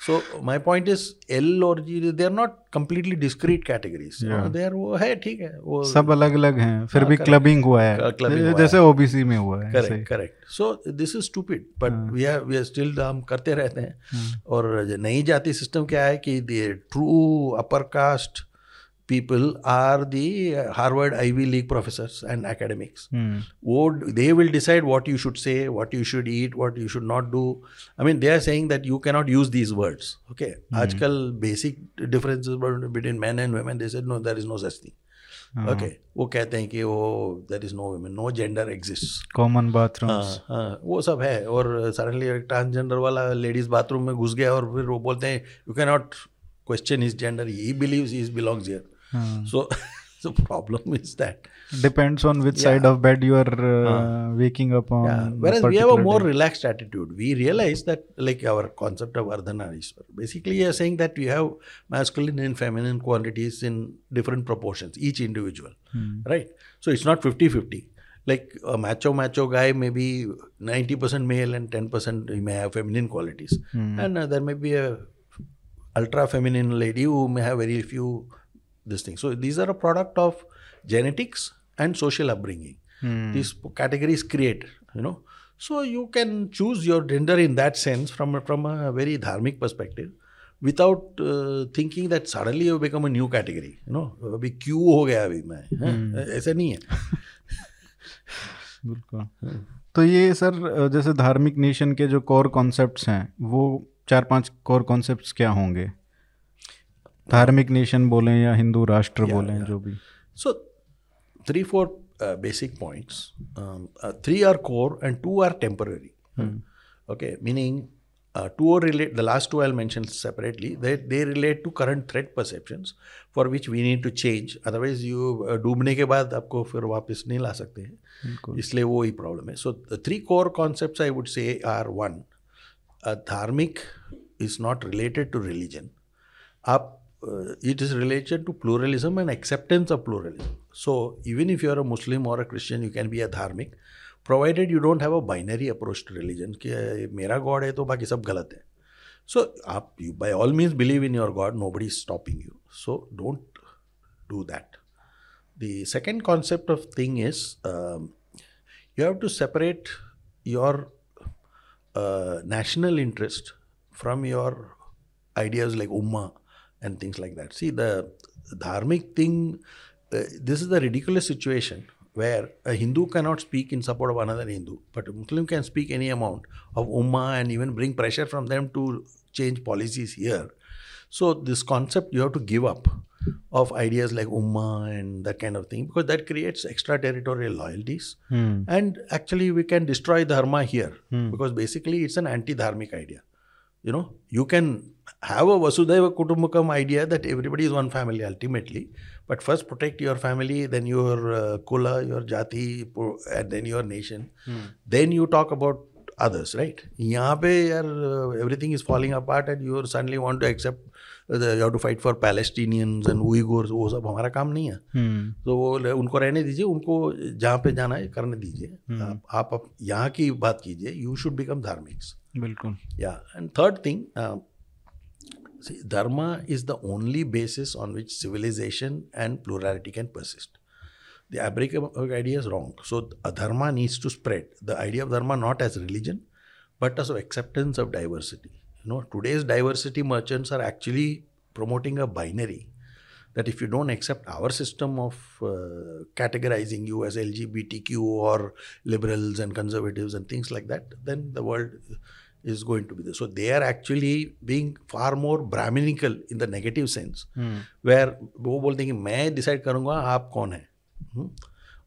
So my point is L और G they are not completely discrete categories they are वो है ठीक है वो सब अलग अलग हैं फिर भी क्लबिंग हुआ है। क- clubbing हुआ जैसे ओबीसी में हुआ है correct correct so this is stupid but we are we are still हम करते रहते हैं। और नई जाति सिस्टम क्या है कि the true upper caste people are the Harvard Ivy League professors and academics. Hmm, वो they will decide what you should say, what you should eat, what you should not do. I mean, they are saying that you cannot use these words. Okay. Mm. आजकल basic differences between men and women, they said no, there is no such thing. Okay. वो कहते हैं कि वो there is no women, no gender exists. Common bathroom हाँ हाँ वो सब है और सडनली एक ट्रांसजेंडर वाला लेडीज़ बाथरूम में घुस गया और फिर वो बोलते हैं you can not question his gender he believes he belongs here Hmm. So the problem is that depends on which yeah. side of bed you are uh, uh, waking up on yeah. whereas we have a more day. relaxed attitude we realize that like our concept of ardhana basically you are saying that we have masculine and feminine quantities in different proportions each individual hmm. right so it's not 50 50 like a macho macho guy may be 90% male and 10% he may have feminine qualities hmm. and uh, there may be a ultra feminine lady who may have very few this thing so these are a product of genetics and social upbringing Hmm. these categories create you know so you can choose your gender in that sense from a, from a very dharmic perspective without uh, thinking that suddenly you become a new category you know अभी क्यों हो गया अभी मैं हैं? ऐसा नहीं है बिल्कुल तो ये सर जैसे धार्मिक नेशन के जो कोर कॉन्सेप्ट्स हैं वो चार पाँच कोर कॉन्सेप्ट्स क्या होंगे धार्मिक नेशन बोलें या हिंदू राष्ट्र yeah, बोलें yeah. जो भी। So three four basic points three are core and two are temporary okay meaning two और relate the last two I mention separately they relate to current threat perceptions for which we need to change otherwise you डूबने के बाद आपको फिर वापस नहीं ला सकते हैं। इसलिए वो ही प्रॉब्लम है। So three core concept I would say are one dharmik is not related to religion आप uh, it is related to pluralism and acceptance of pluralism. So even if you are a Muslim or a Christian, you can be a dharmic, provided you don't have a binary approach to religion. कि मेरा God है तो बाकी सब गलत है. So आप you by all means believe in your God. Nobody is stopping you. So don't do that. The second concept of thing is um, you have to separate your uh, national interest from your ideas like ummah and things like that. See, the dharmic thing, uh, this is the ridiculous situation where a Hindu cannot speak in support of another Hindu, but a Muslim can speak any amount of ummah and even bring pressure from them to change policies here. So, this concept you have to give up of ideas like ummah and that kind of thing because that creates extraterritorial loyalties. Hmm. And actually, we can destroy dharma here because basically it's an anti dharmic idea. You know, you can have a Vasudhaiva Kutumbakam idea that everybody is one family ultimately, but first protect your family, then your uh, kula, your jati, and then your nation. Hmm. Then you talk about others, right? यहाँ पे यार uh, everything is falling apart and you suddenly want to accept uh, the, you have to fight for Palestinians and Uyghurs वो सब हमारा काम नहीं है हम्म तो वो उनको रहने दीजिए उनको जहाँ पे जाना है करने दीजिए आप, आप यहाँ की बात कीजिए यू शुड बिकम धार्मिक्स बिल्कुल Yeah, and third thing, uh, see, dharma is the only basis on which civilization and plurality can persist. The Abrahamic idea is wrong. So, dharma needs to spread. The idea of dharma not as religion, but as acceptance of diversity. You know, today's diversity merchants are actually promoting a binary that if you don't accept our system of uh, categorizing you as LGBTQ or liberals and conservatives and things like that, then the world is going to be there. So they are actually being far more brahminical in the negative sense, where वो बोलते हैं कि मैं decide करूंगा आप कौन है हम्म?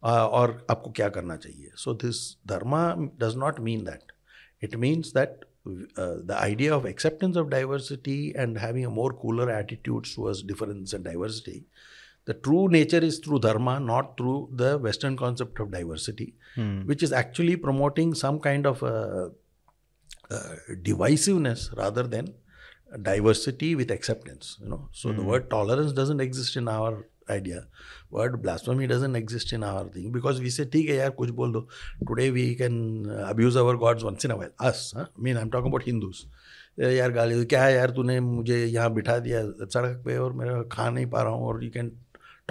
आ, और आपको क्या करना चाहिए so this Dharma does not mean that it means that uh, the idea of acceptance of diversity and having a more cooler attitudes towards difference and diversity the true nature is through dharma not through the western concept of diversity which is actually promoting some kind of uh, uh, divisiveness rather than diversity with acceptance you know so mm. the word tolerance doesn't exist in our idea word blasphemy doesn't exist in our thing because we say ठीक है यार कुछ बोल दो today we can uh, abuse our gods once in a while us huh? I mean I'm talking about Hindus यार गाली क्या है यार तूने मुझे यहाँ बिठा दिया सड़क पे और मेरा खा नहीं पा रहा हूँ और you can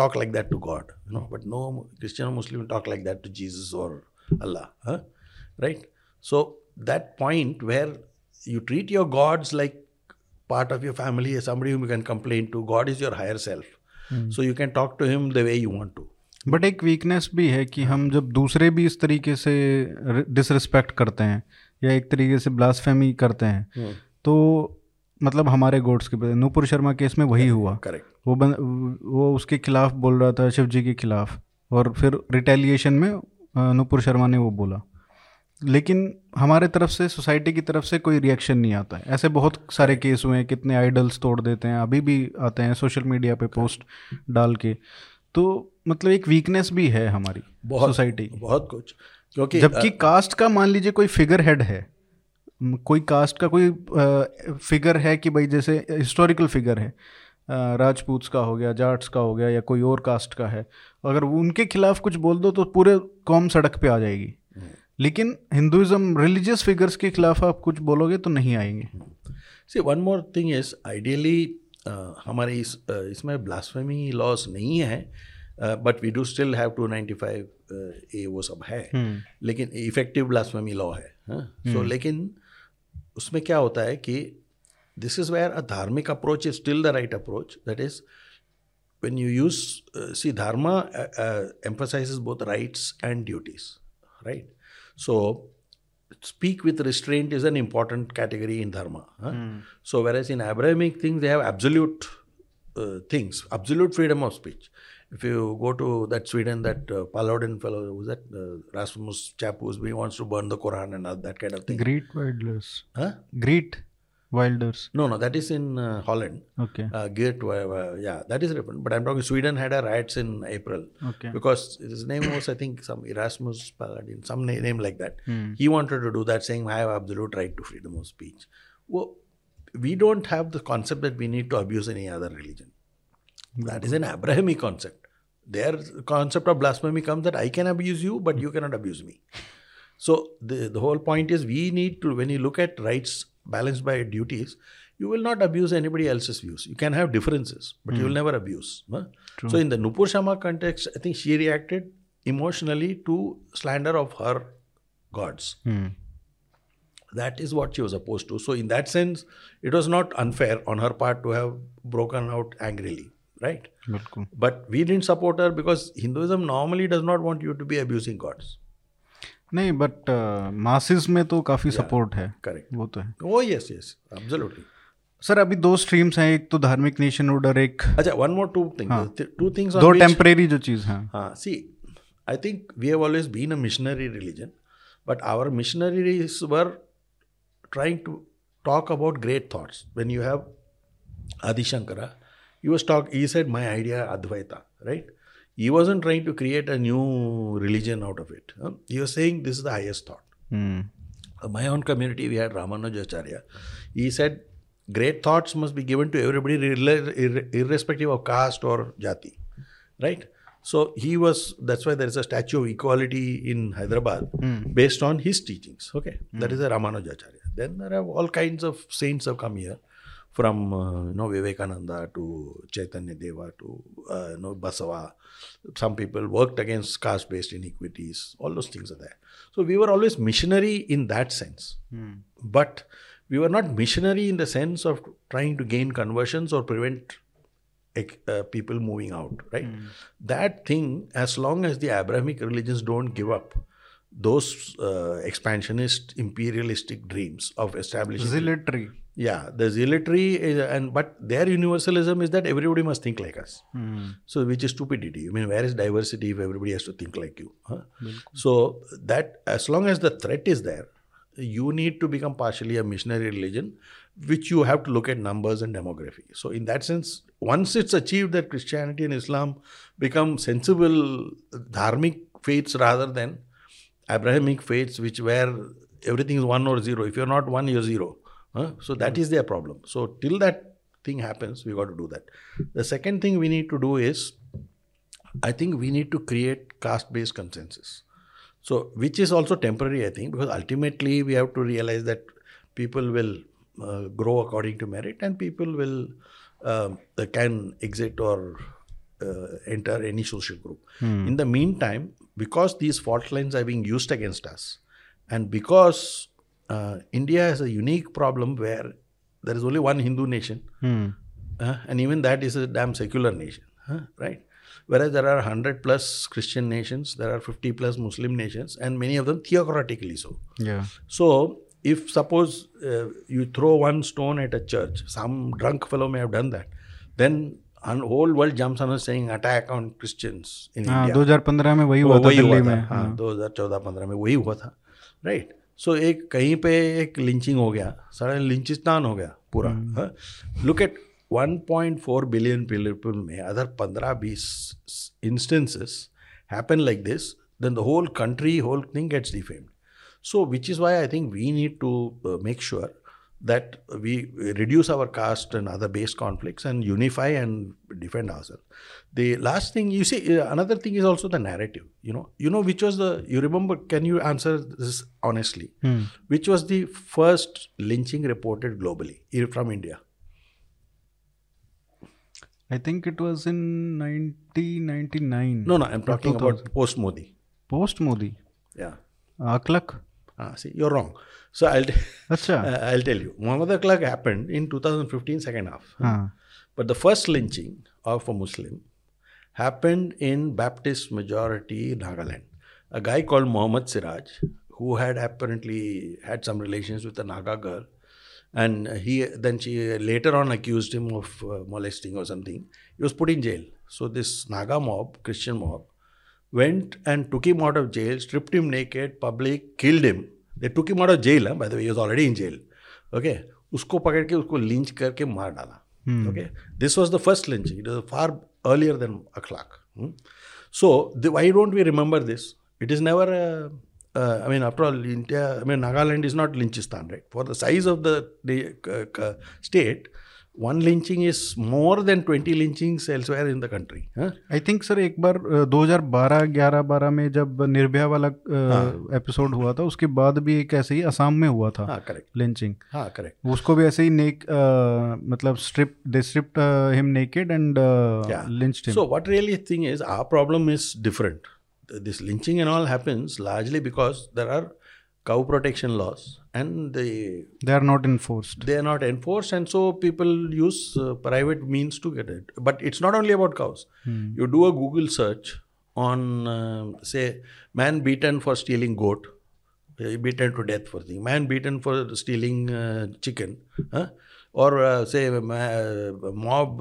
talk like that to God you know but no Christian or Muslim talk like that to Jesus or Allah huh? right so that point where you treat your gods like part of your family as somebody whom you can complain to god is your higher self so you can talk to him the way you want to but एक weakness भी है कि हम जब दूसरे भी इस तरीके से डिसरिस्पेक्ट करते हैं या एक तरीके से ब्लासफेमी करते हैं तो मतलब हमारे गोड्स के नूपुर शर्मा केस में वही हुआ correct वो बन, वो उसके खिलाफ बोल रहा था शिव जी के खिलाफ और फिर रिटेलिएशन में नूपुर शर्मा ने वो बोला लेकिन हमारे तरफ़ से सोसाइटी की तरफ़ से कोई रिएक्शन नहीं आता है। ऐसे बहुत सारे केस हुए हैं कितने आइडल्स तोड़ देते हैं अभी भी आते हैं सोशल मीडिया पे पोस्ट डाल के। तो मतलब एक वीकनेस भी है हमारी बहुत सोसाइटी की। बहुत कुछ क्योंकि जबकि कास्ट का मान लीजिए कोई फिगर हेड है कोई कास्ट का कोई फिगर है कि भाई जैसे हिस्टोरिकल फिगर है राजपूत्स का हो गया जाट्स का हो गया या कोई और कास्ट का है अगर उनके खिलाफ कुछ बोल दो तो पूरे कौम सड़क पे आ जाएगी। लेकिन हिंदुइज्म रिलीजियस फिगर्स के खिलाफ आप कुछ बोलोगे तो नहीं आएँगे। See one more thing is ideally हमारे इस uh, इसमें ब्लास्फेमी लॉस नहीं है but we do still have two ninety five A वो सब है। hmm. लेकिन इफ़ेक्टिव ब्लास्फेमी लॉ है सो hmm. so, लेकिन उसमें क्या होता है कि this is where a dharmik approach is still the right approach that is when you use uh, see dharma uh, uh, emphasizes both rights and duties right? So speak with restraint is an important category in dharma huh? so whereas in abrahamic things they have absolute uh, things absolute freedom of speech If you go to that Sweden, that uh, Paludan fellow, who's that uh, Rasmus chap who's he wants to burn the Quran and all that kind of thing. Geert Wilders. Huh? Geert Wilders. No, no, that is in uh, Holland. Okay. Uh, Geert, uh, yeah, that is different. But I'm talking Sweden had a riots in April Okay. because his name was, I think, some Erasmus Paludan, some na- name like that. Hmm. He wanted to do that, saying, I have absolute right to freedom of speech. Well, we don't have the concept that we need to abuse any other religion. That is an Abrahamic concept. Their concept of blasphemy comes that I can abuse you, but you cannot abuse me. So the, the whole point is we need to, when you look at rights balanced by duties, you will not abuse anybody else's views. You can have differences, but mm. you will hmm. never abuse. So in the Nupur Sharma context, I think she reacted emotionally to slander of her gods. Mm. That is what she was opposed to. So in that sense, it was not unfair on her part to have broken out angrily. Right. But we didn't support her because Hinduism normally does not want you to be abusing gods. नहीं but masses uh, में तो काफ़ी support है। Correct वो तो है। Oh yes yes absolutely sir अभी दो स्ट्रीम्स हैं एक तो धार्मिक नेशन ऑर्डर एक अच्छा one more two things two things दो टेंपरेरी जो चीज़ है। हाँ see I think we have always been a missionary religion but our missionaries were trying to talk about great thoughts when you have Adi Shankara, he was talk. He said, "My idea Advaita," right? He wasn't trying to create a new religion out of it. Huh? He was saying this is the highest thought. Mm. My own community, we had Ramanujacharya. He said, great thoughts must be given to everybody, irrespective of caste or jati. Right? So he was, that's why there is a statue of equality in Hyderabad mm. based on his teachings. Okay. Mm. That is a Ramanujacharya. Then there are all kinds of saints have come here from uh, you know Vivekananda to Chaitanya Deva to uh, you know Basava. Some people worked against caste-based inequities. All those things are there. So we were always missionary in that sense, mm. but we were not missionary in the sense of trying to gain conversions or prevent uh, people moving out. Right? Mm. That thing, as long as the Abrahamic religions don't give up, those uh, expansionist imperialistic dreams of establishing military yeah, the zealotry, is, and but their universalism is that everybody must think like us. Hmm. So, which is stupidity. I mean, where is diversity if everybody has to think like you? Huh? So, that as long as the threat is there, you need to become partially a missionary religion, which you have to look at numbers and demography. So, in that sense, once it's achieved that Christianity and Islam become sensible dharmic faiths rather than Abrahamic faiths, which where everything is one or zero. If you're not one, you're zero. Huh? So that is their problem. So till that thing happens, we got to do that. The second thing we need to do is, I think we need to create caste-based consensus. So which is also temporary, I think, because ultimately we have to realize that people will uh, grow according to merit, and people will um, uh, can exit or uh, enter any social group. In the meantime, because these fault lines are being used against us, and because uh, India has a unique problem where there is only one Hindu nation, uh, and even that is a damn secular nation, huh? right? Whereas there are 100 plus Christian nations, there are 50 plus Muslim nations, and many of them theocratically so. या So, if suppose uh, you throw one stone at a church, some drunk fellow may have done that, then an whole world jumps on us saying attack on Christians in हाँ India. 2015 में वही वो हुआ था वही हुआ दिल्ली था में हाँ दो हजार चौदह पंद्रह में वही हुआ था राइट सो एक कहीं पे एक लिंचिंग हो गया सारा लिंचिस्तान हो गया पूरा लुक एट 1.4 बिलियन पीपल में other 15-20 instances happen like this then the whole country whole thing gets defamed so which is why I think we need to make sure that we reduce our caste and other base conflicts and unify and defend ourselves. The last thing you see uh, another thing is also the narrative. You know you know which was the you remember can you answer this honestly? Hmm. which was the first lynching reported globally from india? I think it was in 1999 no no i'm talking about post modi. Post modi? Yeah. Akhlaq Ah, see, you're wrong. So I'll, uh, I'll tell you. Muhammad Akhlaq happened in 2015, second half. Uh. But the first lynching of a Muslim happened in Baptist majority Nagaland. A guy called Mohammed Siraj, who had apparently had some relations with a Naga girl, and he then she later on accused him of uh, molesting or something. He was put in jail. So this Naga mob, Christian mob, went and took him out of jail, stripped him naked, public, killed him. They took him out of jail, huh? by the way, he was already in jail. Okay? उसको पकड़ के उसको lynch करके मार डाला okay this was the first lynching it is far earlier than Akhlaq so why don't we remember this it is never uh, uh, I mean, after all, India, I mean, Nagaland is not Lynchistan, right? For the size of the, the uh, state, one lynching is more than twenty lynchings elsewhere in the country I think sir एक बार 2012 11 12 में जब निर्भया वाला episode हाँ. हुआ था उसके बाद भी एक ऐसे ही असम में हुआ था हाँ करेक्ट लिंचिंग हाँ करेक्ट उसको भी ऐसे ही नेक मतलब strip they stripped him naked and lynched him so what really thing is our problem is different this lynching and all happens largely because there are cow protection laws and they they are not enforced they are not enforced and so people use uh, private means to get it but it's not only about cows hmm. you do a google search on uh, say man beaten for stealing goat uh, beaten to death for thing man beaten for stealing uh, chicken huh? or uh, say uh, mob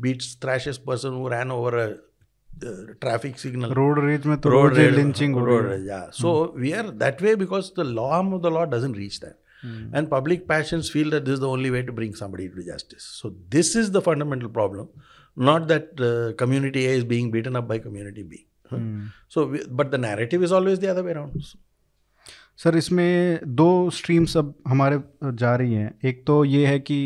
beats thrashes person who ran over a traffic signal. Road rage में तो road lynching road rage so we are that way because the law the law doesn't reach that and public passion feel that this the only way to bring somebody to justice so this is the fundamental problem not that community A is being beaten up by community B so but the narrative is always the other way around sir इसमें दो streams अब हमारे जा रही हैं। एक तो ये है कि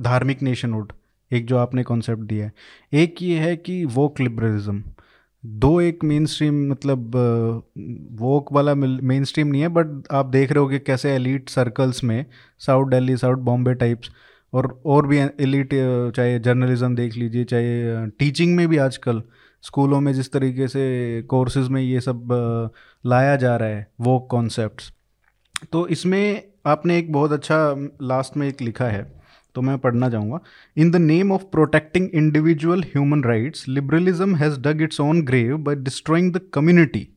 धार्मिक नेशनहुड एक जो आपने कॉन्सेप्ट दिया है। एक ये है कि वोक लिबरलिज्म दो एक मेन स्ट्रीम मतलब वोक वाला मेन स्ट्रीम नहीं है बट आप देख रहे हो कि कैसे एलिट सर्कल्स में south Delhi south Bombay types और और भी एलिट चाहे जर्नलिज्म देख लीजिए, चाहे टीचिंग में भी आजकल, स्कूलों में जिस तरीके से कोर्सेज में ये सब लाया जा रहा है वो कॉन्सेप्ट्स तो इसमें आपने एक बहुत अच्छा लास्ट में एक लिखा है। तो मैं पढ़ना चाहूँगा। In the name of protecting individual human rights liberalism has dug its own grave by destroying the community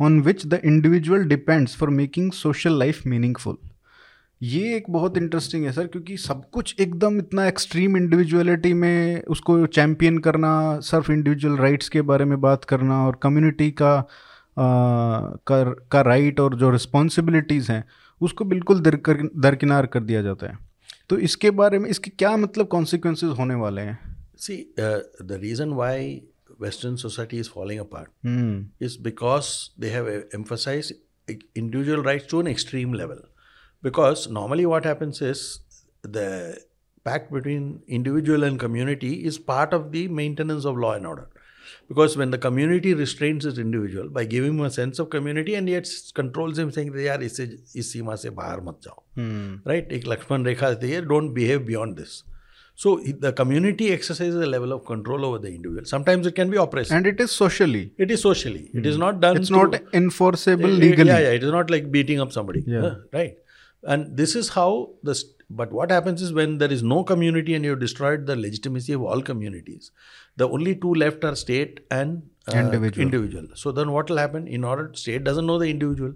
on which the individual depends for making social life meaningful ये एक बहुत इंटरेस्टिंग है सर क्योंकि सब कुछ एकदम इतना एक्सट्रीम इंडिविजुअलिटी में उसको चैम्पियन करना सिर्फ़ इंडिविजुअल राइट्स के बारे में बात करना और कम्युनिटी का आ, का राइट right और जो रिस्पॉन्सिबिलिटीज़ हैं उसको बिल्कुल दरकिनार कर दिया जाता है। तो इसके बारे में इसके क्या मतलब कॉन्सिक्वेंसेज होने वाले हैं? See the reason why western society is following apart is because they have emphasise individual right to an extreme level because normally what happens is the pact between individual and community is part of the maintenance of law and order Because when the community restrains its individual by giving him a sense of community and yet controls him saying, यार इससे इस सीमा से बाहर मत जाओ right एक लक्ष्मण रेखा देती है don't behave beyond this So the community exercises a level of control over the individual. Sometimes it can be oppressive. And it is socially. It is socially. Mm. It is not done. It's not enforceable legally. Yeah, yeah. It is not like beating up somebody. Yeah. Uh, right. And this is how the but what happens is when there is no community and you have destroyed the legitimacy of all communities, the only two left are state and uh, individual. individual. So then what will happen? In order, state doesn't know the individual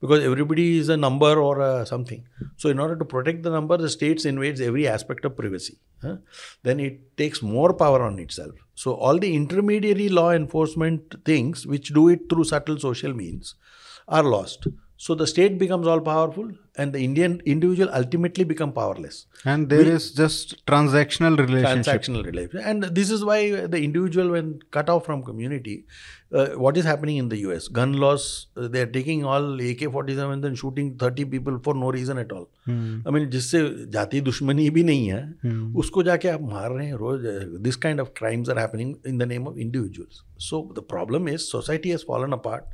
because everybody is a number or a something. So in order to protect the number, the states invades every aspect of privacy. Huh? Then it takes more power on itself. So all the intermediary law enforcement things, which do it through subtle social means, are lost. So the state becomes all powerful and the Indian individual ultimately become powerless. And there we, is just transactional relationship. Transactional relationship. And this is why the individual when cut off from community, uh, what is happening in the US? Gun laws, uh, they are taking all AK-47 and shooting 30 people for no reason at all. Hmm. I mean जिससे जाति दुश्मनी भी नहीं है hmm. उसको जाके आप मार रहे हैं रोज this kind of crimes are happening in the name of individuals. So the problem is society has fallen apart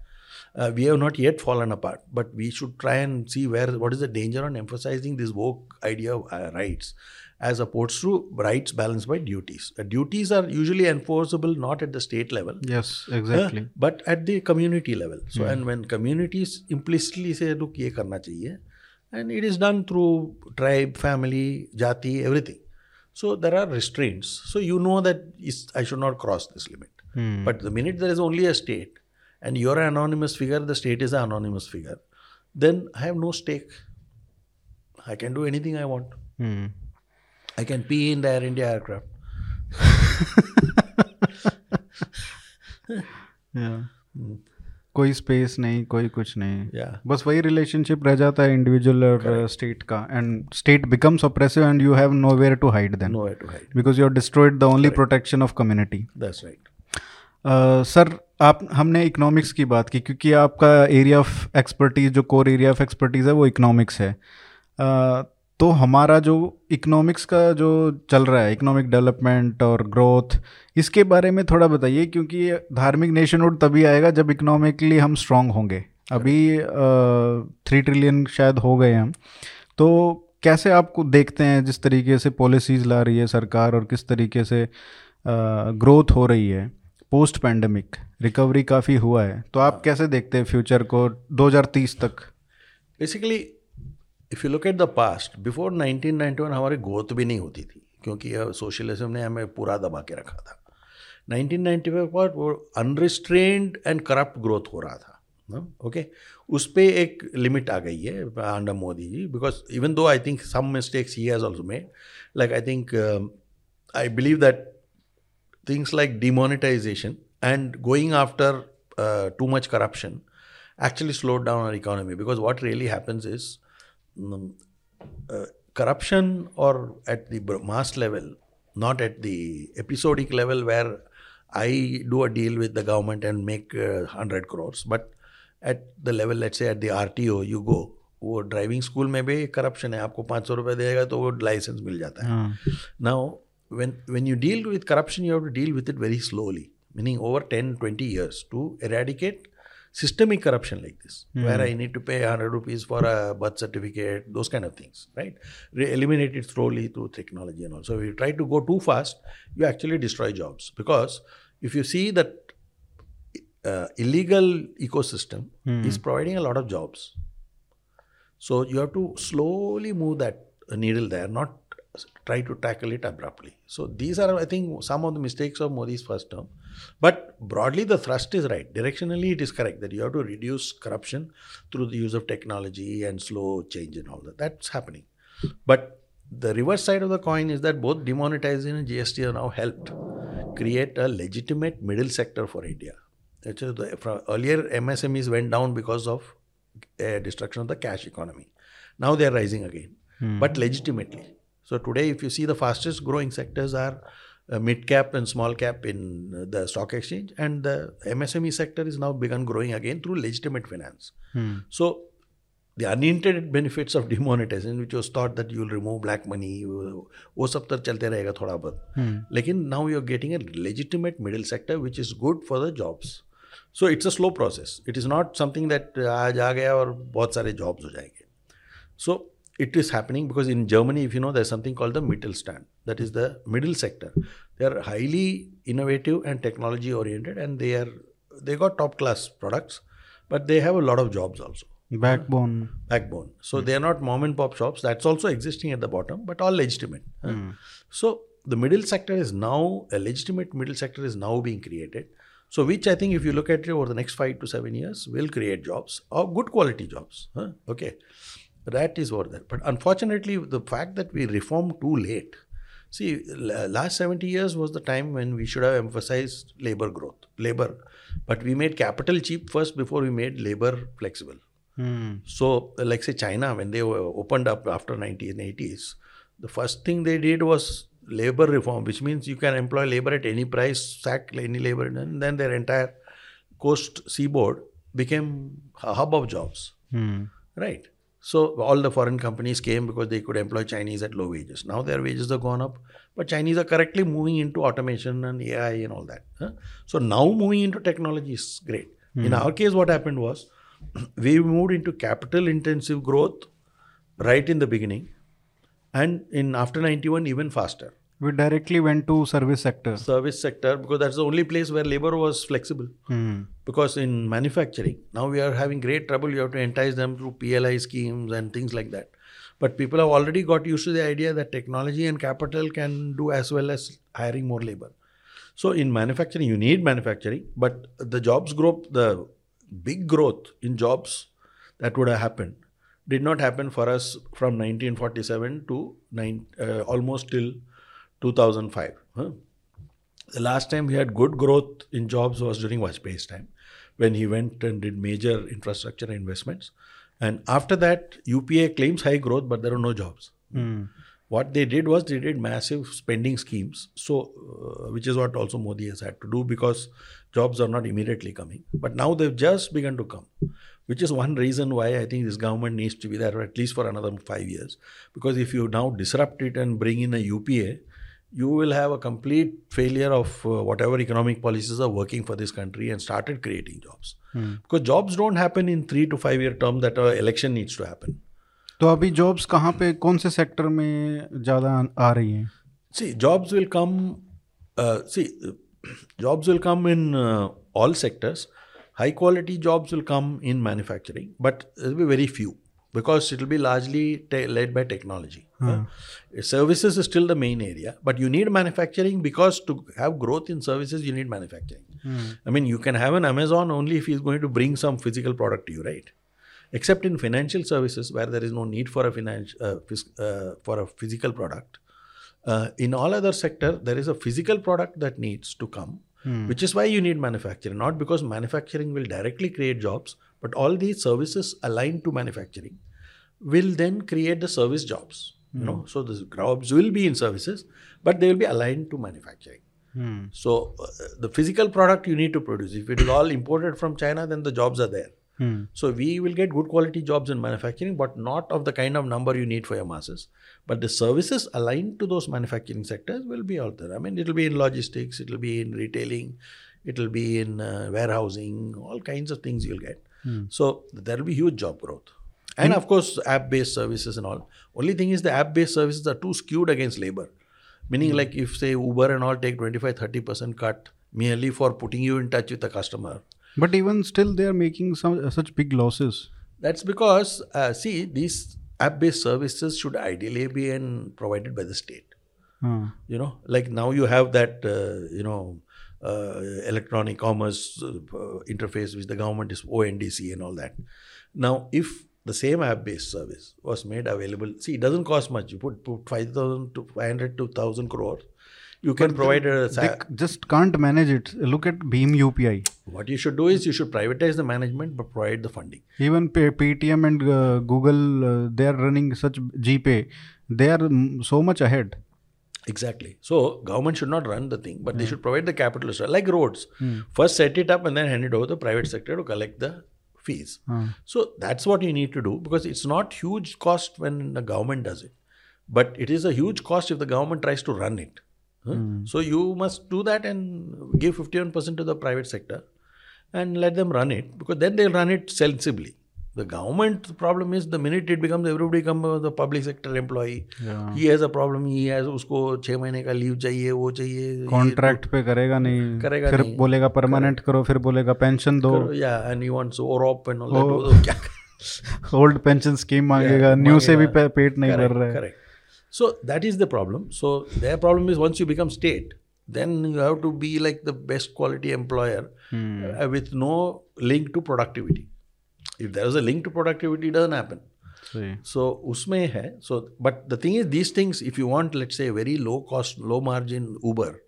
uh, we have not yet fallen apart, but we should try and see where what is the danger on emphasizing this woke idea of uh, rights as opposed to rights balanced by duties. Uh, duties are usually enforceable not at the state level. Yes, exactly. but at the community level. So, and when communities implicitly say, look, ye karna chahiye, and it is done through tribe, family, jati, everything. So there are restraints. So you know that I should not cross this limit. Hmm. But the minute there is only a state, and you're an anonymous figure, the state is an anonymous figure, then I have no stake. I can do anything I want. Hmm. I can pee in the Air India aircraft. yeah. कोई space नहीं कोई कुछ नहीं Yeah. बस वही relationship रह जाता है इंडिविजुअल और स्टेट का and state becomes oppressive and you have nowhere to hide then Nowhere to hide. Because you are destroyed the only protection of community That's right. Sir आप हमने economics की बात की क्योंकि आपका एरिया ऑफ़ एक्सपर्टीज जो core area of expertise है वो इकोनॉमिक्स है। uh, तो हमारा जो इकोनॉमिक्स का जो चल रहा है इकोनॉमिक डेवलपमेंट और ग्रोथ इसके बारे में थोड़ा बताइए क्योंकि धार्मिक नेशनहुड तभी आएगा जब इकोनॉमिकली हम स्ट्रांग होंगे। अभी थ्री ट्रिलियन शायद हो गए हम तो कैसे आपको देखते हैं जिस तरीके से पॉलिसीज़ ला रही है सरकार और किस तरीके से ग्रोथ हो रही है? पोस्ट पैंडमिक रिकवरी काफ़ी हुआ है तो आप कैसे देखते हैं फ्यूचर को 2030 तक? Basically if you look at the past before 1991 हमारी ग्रोथ भी नहीं होती थी क्योंकि सोशलिज्म ने हमें पूरा दबा के रखा था। 1995 पर वो अनरिस्ट्रेंड एंड करप्ट ग्रोथ हो रहा था ओके okay? उस पर एक लिमिट आ गई है under Modi ji because even though I think some mistakes he has also made like I think I believe that things like demonetization and going after uh, too much corruption actually slowed down our economy because what really happens is um, uh, corruption or at the mass level not at the episodic level where i do a deal with the government and make uh, 100 crores but at the level let's say at the rto you go वो driving school में भी corruption है आपको पाँच सौ रुपये देगा तो वो लाइसेंस मिल जाता है हाँ now, when, when you deal with corruption, you have to deal with it very slowly, meaning over 10, 20 years to eradicate systemic corruption like this, where I need to pay 100 rupees for a birth certificate, those kind of things, right? Re- eliminate it slowly through technology and all. So, if you try to go too fast, you actually destroy jobs because if you see that uh, illegal ecosystem is providing a lot of jobs. So you have to slowly move that needle there, not try to tackle it abruptly. So these are, I think, some of the mistakes of Modi's first term. But broadly, the thrust is right. Directionally, it is correct that you have to reduce corruption through the use of technology and slow change and all that. That's happening. But the reverse side of the coin is that both demonetization and GST have now helped create a legitimate middle sector for India. The, earlier MSMEs went down because of uh, destruction of the cash economy. Now they are rising again, but legitimately. So today, if you see the fastest growing sectors are uh, mid cap and small cap in uh, the stock exchange, and the MSME sector is now begun growing again through legitimate finance. So the unintended benefits of demonetization, which was thought that you will remove black money, वो वो सब तो चलते रहेगा थोड़ा बहुत लेकिन now you are getting a legitimate middle sector which is good for the jobs. So it's a slow process. It is not something that uh, आज आ गया और बहुत सारे jobs हो जाएंगे. So it is happening because in Germany, if you know, there's something called the Mittelstand, that is the middle sector. They are highly innovative and technology oriented, and they are they got top class products, but they have a lot of jobs also. Backbone. Backbone. So mm. they are not mom and pop shops. That's also existing at the bottom, but all legitimate. Mm. So the middle sector is now a legitimate middle sector is now being created. So, which I think if you look at it over the next five to seven years, will create jobs or good quality jobs. Okay that is what that. But unfortunately, the fact that we reformed too late. See, la- last 70 years was the time when we should have emphasized labor growth, labor. But we made capital cheap first before we made labor flexible. So, uh, like say China, when they were opened up after 1980s, the first thing they did was labor reform, which means you can employ labor at any price, sack any labor, and then their entire coast seaboard became a hub of jobs. Right. So all the foreign companies came because they could employ Chinese at low wages. Now their wages have gone up, but Chinese are correctly moving into automation and AI and all that. huh? So now moving into technology is great. In hmm. our case, what happened was we moved into capital intensive growth right in the beginning, and in after 91 even faster. We directly went to service sector Service sector because that's the only place where labor was flexible. Hmm. Because in manufacturing, now we are having great trouble. You have to entice them through PLI schemes and things like that. But people have already got used to the idea that technology and capital can do as well as hiring more labor. So in manufacturing, you need manufacturing, but the jobs growth, the big growth in jobs that would have happened, did not happen for us from 1947 to nine, uh, almost till 2005. huh? The last time we had good growth in jobs was during Vajpayee's time, when he went and did major infrastructure investments. And after that, UPA claims high growth, but there are no jobs. Hmm. What they did was they did massive spending schemes, so uh, which is what also Modi has had to do because jobs are not immediately coming. But now they've just begun to come, which is one reason why I think this government needs to be there at least for another five years. Because if you now disrupt it and bring in a UPA, you will have a complete failure of uh, whatever economic policies are working for this country and started creating jobs. Because jobs don't happen in three to five year term that an election needs to happen. तो अभी jobs कहाँ पे कौन से sector में ज़्यादा आ रही हैं See, jobs will come. Uh, see, uh, jobs will come in uh, all sectors. High quality jobs will come in manufacturing, but there will be very few because it will be largely te- led by technology. Uh, services is still the main area, but you need manufacturing because to have growth in services, you need manufacturing. I mean, you can have an Amazon only if he's going to bring some physical product to you, right? Except in financial services where there is no need for a finance uh, phys- uh, for a physical product. Uh, in all other sector, there is a physical product that needs to come, which is why you need manufacturing. Not because manufacturing will directly create jobs, but all these services aligned to manufacturing will then create the service jobs. You know, so the jobs will be in services, but they will be aligned to manufacturing. Hmm. So uh, the physical product you need to produce. If it is all imported from China, then the jobs are there. Hmm. So we will get good quality jobs in manufacturing, but not of the kind of number you need for your masses. But the services aligned to those manufacturing sectors will be out there. I mean, it will be in logistics, it will be in retailing, it will be in uh, warehousing, all kinds of things you'll get. So there will be huge job growth. And of course, app based services and all. Only thing is, the app based services are too skewed against labor. Meaning, like if say Uber and all take 25 30% cut merely for putting you in touch with the customer, But even still, they are making some such big losses. That's because, uh, see, these app based services should ideally be in, provided by the state. Huh. You know, like now you have that, uh, you know, uh, electronic commerce uh, interface which the government is ONDC and all that. Now, if the same app based service was made available, see, it doesn't cost much. You put, put 5,000 to 500 to 1,000 crores. You can provide a. They just can't manage it. Look at BHIM UPI. What you should do is you should privatize the management but provide the funding. Even Paytm and uh, Google, uh, they are running such GPay. They are so much ahead. Exactly. So government should not run the thing, but they hmm. should provide the capital like roads. Hmm. First set it up and then hand it over to the private sector to collect the fees. Huh. So that's what you need to do because it's not huge cost when the government does it, but it is a huge cost if the government tries to run it. Huh? So you must do that and give 51% to the private sector and let them run it because then they'll run it sensibly. The government problem is the minute it becomes everybody become the public sector employee. Yeah. He has a problem. He has उसको छह महीने का leave चाहिए वो चाहिए ये contract पे करेगा नहीं करेगा फिर नहीं। बोलेगा परमानेंट करो फिर बोलेगा पेंशन दो करो, yeah and he wants OROP and all that Oh. वो क्या ओल्ड पेंशन स्कीम मांगेगा न्यू से भी पे- पेट नहीं भर रहा है correct so that is the problem so their problem is once you become state then you have to be like the best quality employer Hmm. uh, with no link to productivity if there is a link to productivity it doesn't happen So usme hai. So but the thing is these things if you want let's say very low cost, low margin Uber,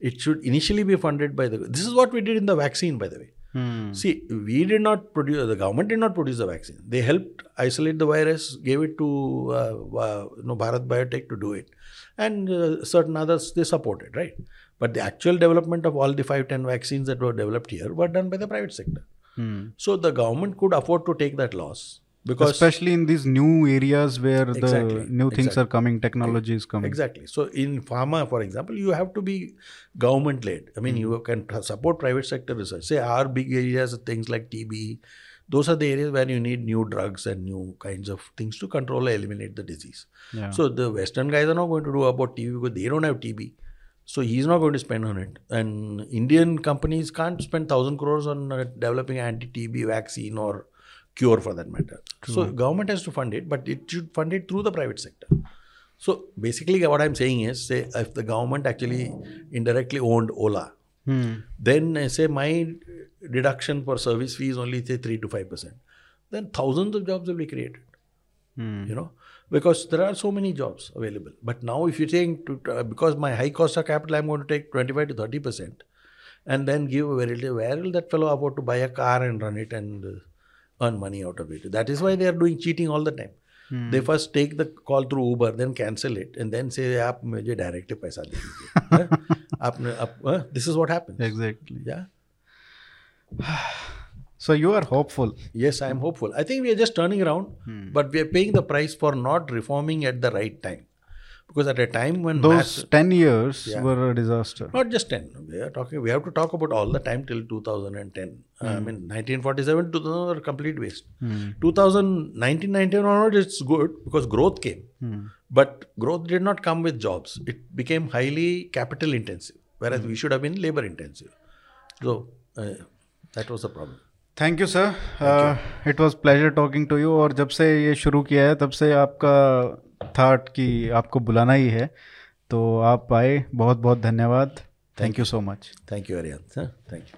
it should initially be funded by the this is what we did in the vaccine by the way. Hmm. See, we did not produce the government did not produce the vaccine. They helped isolate the virus, gave it to uh, uh, you know, Bharat Biotech to do it, and uh, certain others they supported, right? But the actual development of all the five ten vaccines that were developed here were done by the private sector. Hmm. So the government could afford to take that loss because especially in these new areas where the new things exactly. are coming technology is coming Exactly. So in pharma, for example, you have to be government led. I mean, you can support private sector research. Say our big areas, things like TB, those are the areas where you need new drugs and new kinds of things to control or eliminate the disease. yeah So the Western guys are not going to do about TB because they don't have TB. So he's not going to spend on it. And Indian companies can't spend thousand crores on uh, developing anti-TB vaccine or cure for that matter. So government has to fund it, but it should fund it through the private sector. So basically, what I'm saying is, say if the government actually indirectly owned Ola, Hmm. then uh, say my deduction for service fee is only say three to five percent, then thousands of jobs will be created. you know because there are so many jobs available but now if you think to, uh, because my high cost of capital i'm going to take 25 to 30 percent and then give a very little where will that fellow afford to buy a car and run it and uh, earn money out of it that is why they are doing cheating all the time they first take the call through uber then cancel it and then say आप मुझे direct पैसा दे दीजिए आपने आप this is what happens Exactly. yeah So you are hopeful. Yes, I am hopeful. I think we are just turning around, but we are paying the price for not reforming at the right time. Because at a time when Those mass, 10 years Yeah. were a disaster. not just 10, we are talking, we have to talk about all the time till 2010. Uh, I mean, 1947 to 2000 are complete waste. 2000, 1991 onward, it's good because growth came. But growth did not come with jobs. It became highly capital intensive, whereas we should have been labor intensive. So uh, that was the problem. Thank you sir it was pleasure talking to you और जब से ये शुरू किया है तब से आपका थाट कि आपको बुलाना ही है। तो आप आए बहुत बहुत धन्यवाद thank you so much thank you अरियंत sir thank you.